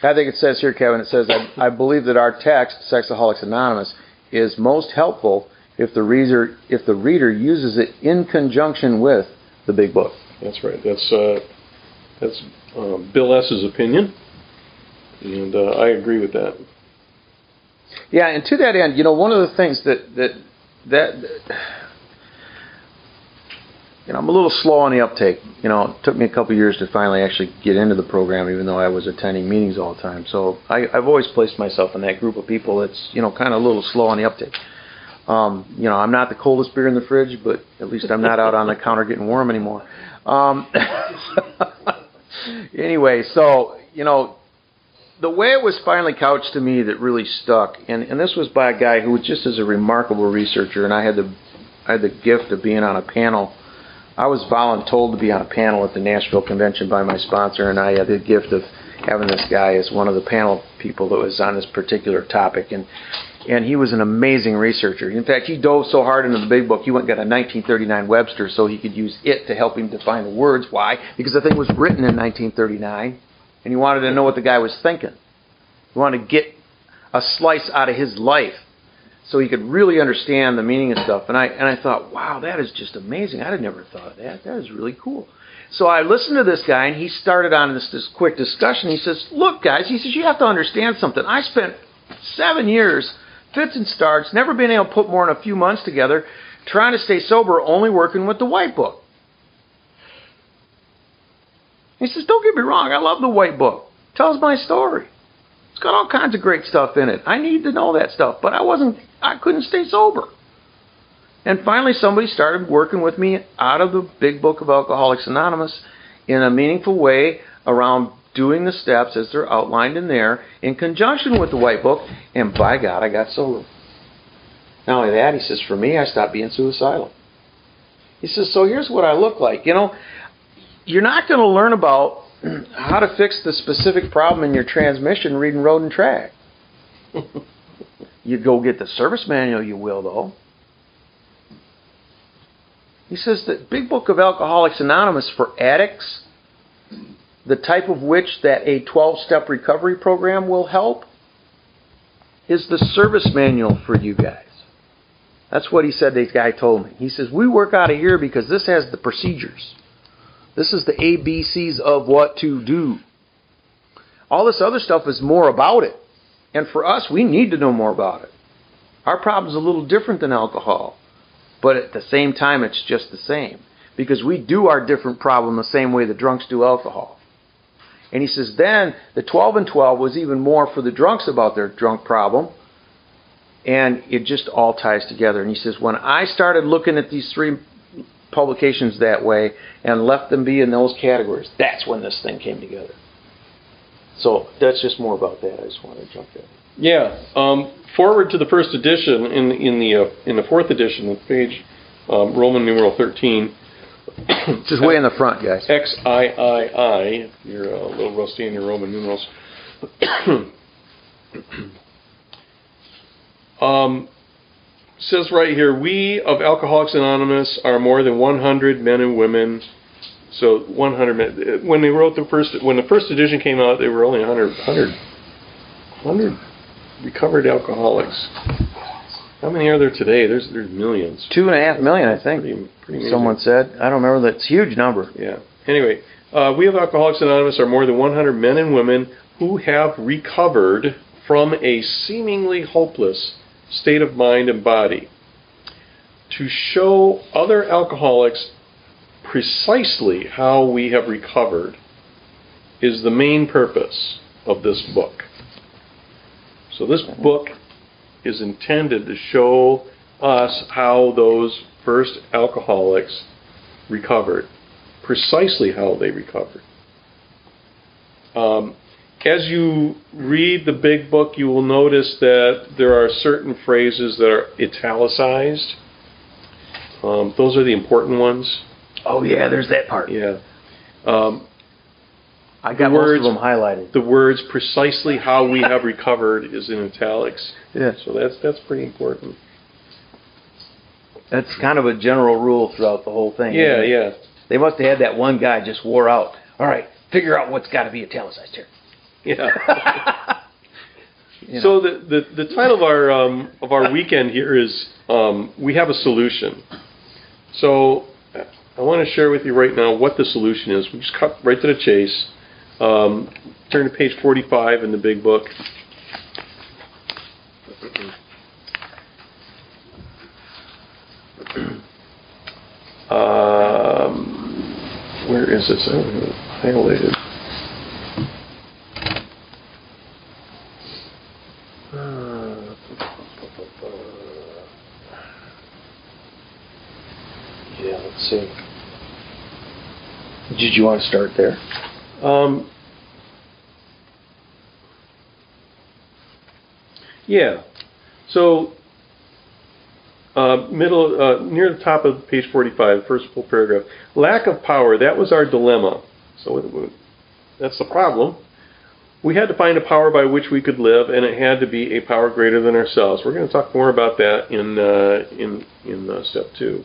I think it says here, Kevin. It says I, I believe that our text, Sexaholics Anonymous, is most helpful if the reader if the reader uses it in conjunction with the big book. That's right. That's uh, that's um, Bill S.'s opinion, and uh, I agree with that. Yeah, and to that end, you know, one of the things that that that you know, I'm a little slow on the uptake. You know, it took me a couple years to finally actually get into the program, even though I was attending meetings all the time. So I, I've always placed myself in that group of people that's you know kind of a little slow on the uptake. Um, you know, I'm not the coldest beer in the fridge, but at least I'm not out on the counter getting warm anymore. Um, anyway, so you know, the way it was finally couched to me that really stuck, and and this was by a guy who just as a remarkable researcher, and I had the I had the gift of being on a panel. I was voluntold to be on a panel at the Nashville convention by my sponsor, and I had the gift of having this guy as one of the panel people that was on this particular topic, and and he was an amazing researcher. In fact, he dove so hard into the big book, he went and got a 1939 Webster so he could use it to help him define the words. Why? Because the thing was written in 1939, and he wanted to know what the guy was thinking. He wanted to get a slice out of his life so he could really understand the meaning of stuff. And I and I thought, wow, that is just amazing. I'd never thought of that. That is really cool. So I listened to this guy, and he started on this, this quick discussion. He says, "Look, guys," he says, "you have to understand something. I spent seven years fits and starts, never been able to put more than a few months together, trying to stay sober, only working with the white book. He says, Don't get me wrong, I love the white book. Tells my story. It's got all kinds of great stuff in it. I need to know that stuff, but I wasn't I couldn't stay sober. And finally somebody started working with me out of the big book of Alcoholics Anonymous in a meaningful way around doing the steps as they're outlined in there in conjunction with the white book, and by God, I got sober. Not only that, he says, for me, I stopped being suicidal. He says, so here's what I look like. You know, you're not going to learn about how to fix the specific problem in your transmission reading road and track. you go get the service manual, you will, though. He says that Big Book of Alcoholics Anonymous for addicts, the type of which that a 12 step recovery program will help, is the service manual for you guys. That's what he said, this guy told me. He says, We work out of here because this has the procedures. This is the ABCs of what to do. All this other stuff is more about it. And for us, we need to know more about it. Our problem's a little different than alcohol. But at the same time, it's just the same. Because we do our different problem the same way the drunks do alcohol. And he says, then the 12 and 12 was even more for the drunks about their drunk problem. And it just all ties together. And he says, when I started looking at these three publications that way and left them be in those categories, that's when this thing came together. So that's just more about that. I just wanted to jump in. Yeah. Um, forward to the first edition in in the uh, in the fourth edition, the page um, Roman numeral thirteen. Just way in the front, guys. X I I I. You're a little rusty in your Roman numerals. um, says right here, we of Alcoholics Anonymous are more than 100 men and women. So 100 men. When they wrote the first, when the first edition came out, they were only 100, 100, 100 recovered alcoholics. How many are there today? There's there's millions. Two and a half million, I think. Pretty, pretty Someone said. I don't remember. That's a huge number. Yeah. Anyway, uh, we of Alcoholics Anonymous are more than 100 men and women who have recovered from a seemingly hopeless state of mind and body. To show other alcoholics precisely how we have recovered is the main purpose of this book. So this book is intended to show us how those first alcoholics recovered, precisely how they recovered. Um, as you read the big book, you will notice that there are certain phrases that are italicized. Um, those are the important ones. Oh yeah, there's that part. Yeah. Um, I got the words, most of them highlighted. The words precisely how we have recovered is in italics. Yeah. So that's that's pretty important. That's kind of a general rule throughout the whole thing. Yeah, yeah. They must have had that one guy just wore out. All right, figure out what's got to be italicized here. You know. So the, the the title of our um, of our weekend here is um, we have a solution. So I want to share with you right now what the solution is. We just cut right to the chase. Um, turn to page 45 in the big book. Um, where is this? I don't have. Yeah, let's see. Did you want to start there? Um, yeah. So, uh, middle, uh, near the top of page 45, first full paragraph. Lack of power, that was our dilemma. So, that's the problem. We had to find a power by which we could live, and it had to be a power greater than ourselves. We're going to talk more about that in, uh, in, in uh, step two.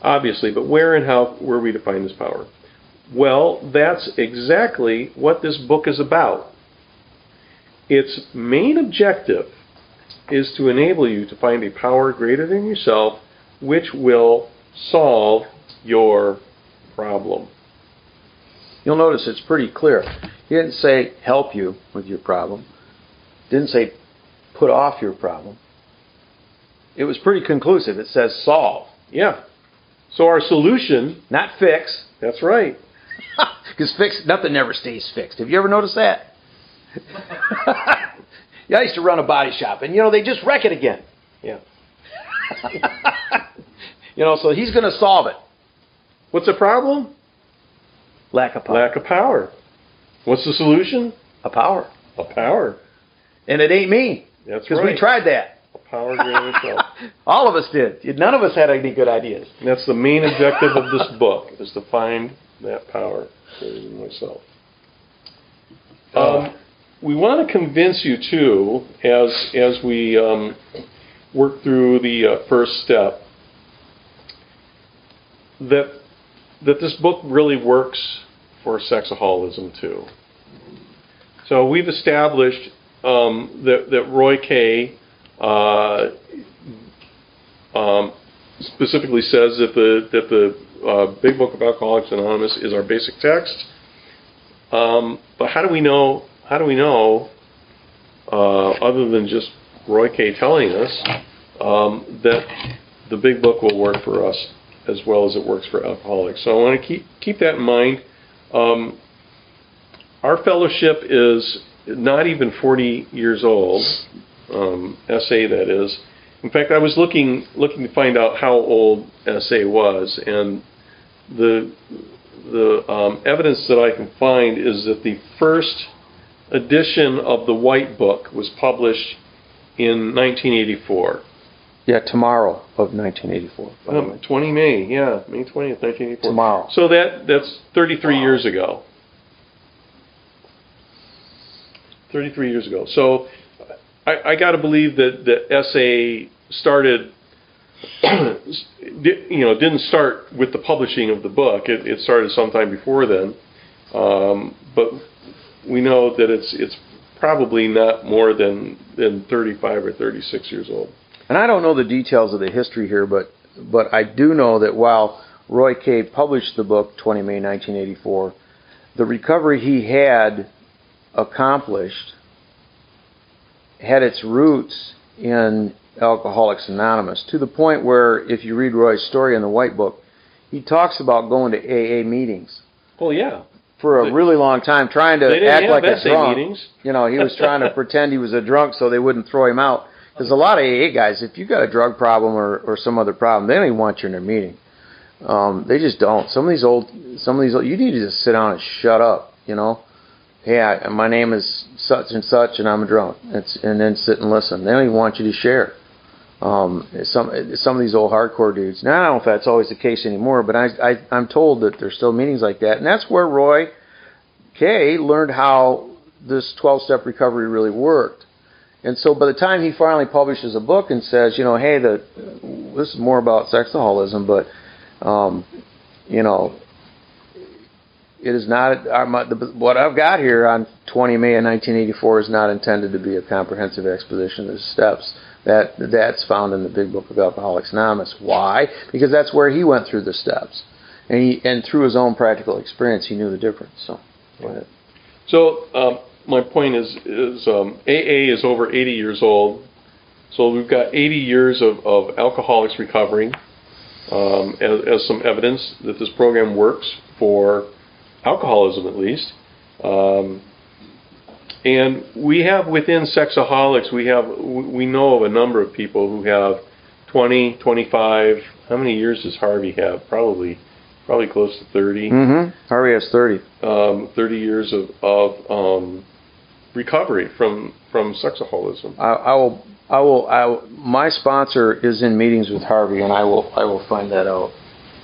Obviously, but where and how were we to find this power? Well, that's exactly what this book is about. Its main objective is to enable you to find a power greater than yourself which will solve your problem. You'll notice it's pretty clear. He didn't say help you with your problem. Didn't say put off your problem. It was pretty conclusive. It says solve, Yeah. So our solution, not fix. that's right. Because fix nothing ever stays fixed. Have you ever noticed that? yeah, I used to run a body shop, and you know they just wreck it again. Yeah. you know, so he's going to solve it. What's the problem? Lack of power. Lack of power. What's the solution? A power. A power. And it ain't me. That's right. Because we tried that. A power greater yourself. All of us did. None of us had any good ideas. And that's the main objective of this book is to find that power greater than myself. Um, we want to convince you too, as as we um, work through the uh, first step, that that this book really works for sexaholism too. So we've established um, that that Roy K. Uh, um, specifically says that the that the uh, Big Book of Alcoholics Anonymous is our basic text. Um, but how do we know? How do we know, uh, other than just Roy K. telling us, um, that the Big Book will work for us as well as it works for alcoholics? So I want to keep keep that in mind. Um, our fellowship is not even 40 years old. Um, SA that is. In fact, I was looking looking to find out how old SA was, and the the um, evidence that I can find is that the first edition of the White Book was published in 1984. Yeah, tomorrow of 1984. by the Um, way. 20 May, yeah, May 20th, 1984. Tomorrow. So that that's 33 years ago. 33 years ago. So I, I got to believe that the SA started, di- you know, didn't start with the publishing of the book. It, it started sometime before then. Um, but we know that it's it's probably not more than than 35 or 36 years old. And I don't know the details of the history here, but but I do know that while Roy K. published the book 20 May 1984, the recovery he had accomplished had its roots in Alcoholics Anonymous to the point where if you read Roy's story in the White Book, he talks about going to AA meetings Well, yeah. for a They- really long time, trying to act like a drunk. meetings. You know, he was trying to pretend he was a drunk so they wouldn't throw him out. Because a lot of AA guys, if you've got a drug problem or, or some other problem, they don't even want you in their meeting. Um, they just don't. Some of these old, some of these old, you need to just sit down and shut up. You know, hey, I, my name is such and such, and I'm a drunk. It's, and then sit and listen. They don't even want you to share. Um, some some of these old hardcore dudes. Now I don't know if that's always the case anymore, but I, I I'm told that there's still meetings like that, and that's where Roy K learned how this 12-step recovery really worked. And so by the time he finally publishes a book and says, you know, hey, the this is more about sexaholism, but um, you know, it is not the, what I've got here on 20 May of 1984 is not intended to be a comprehensive exposition of the steps. That that's found in the Big Book of Alcoholics Anonymous. Why? Because that's where he went through the steps, and he and through his own practical experience, he knew the difference. So, go ahead. So um, my point is, is um, AA is over 80 years old. So we've got 80 years of, of alcoholics recovering um, as, as some evidence that this program works for alcoholism, at least. Um, and we have within Sexaholics, we have we know of a number of people who have 20, 25. How many years does Harvey have? Probably, probably close to 30 Mm-hmm. Harvey has 30. um, 30 years of, of um, recovery from from sexaholism. I, I will. I will. I will, my sponsor is in meetings with Harvey, and I will. I will find that out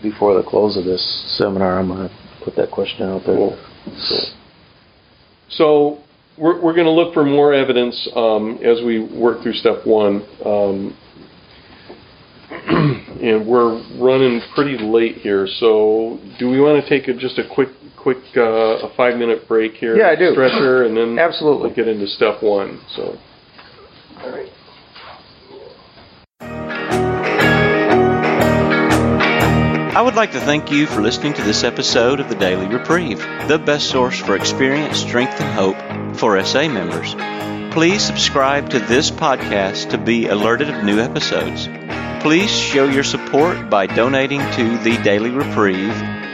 before the close of this seminar. I'm going to put that question out there. Cool. So we're, we're going to look for more evidence um, as we work through step one. Um, and we're running pretty late here, so do we want to take a, just a quick, quick, uh, a five minute break here? Yeah, I do. Stretcher, and then Absolutely. we'll get into step one. So. I would like to thank you for listening to this episode of the Daily Reprieve, the best source for experience, strength, and hope for SA members. Please subscribe to this podcast to be alerted of new episodes. Please show your support by donating to the Daily Reprieve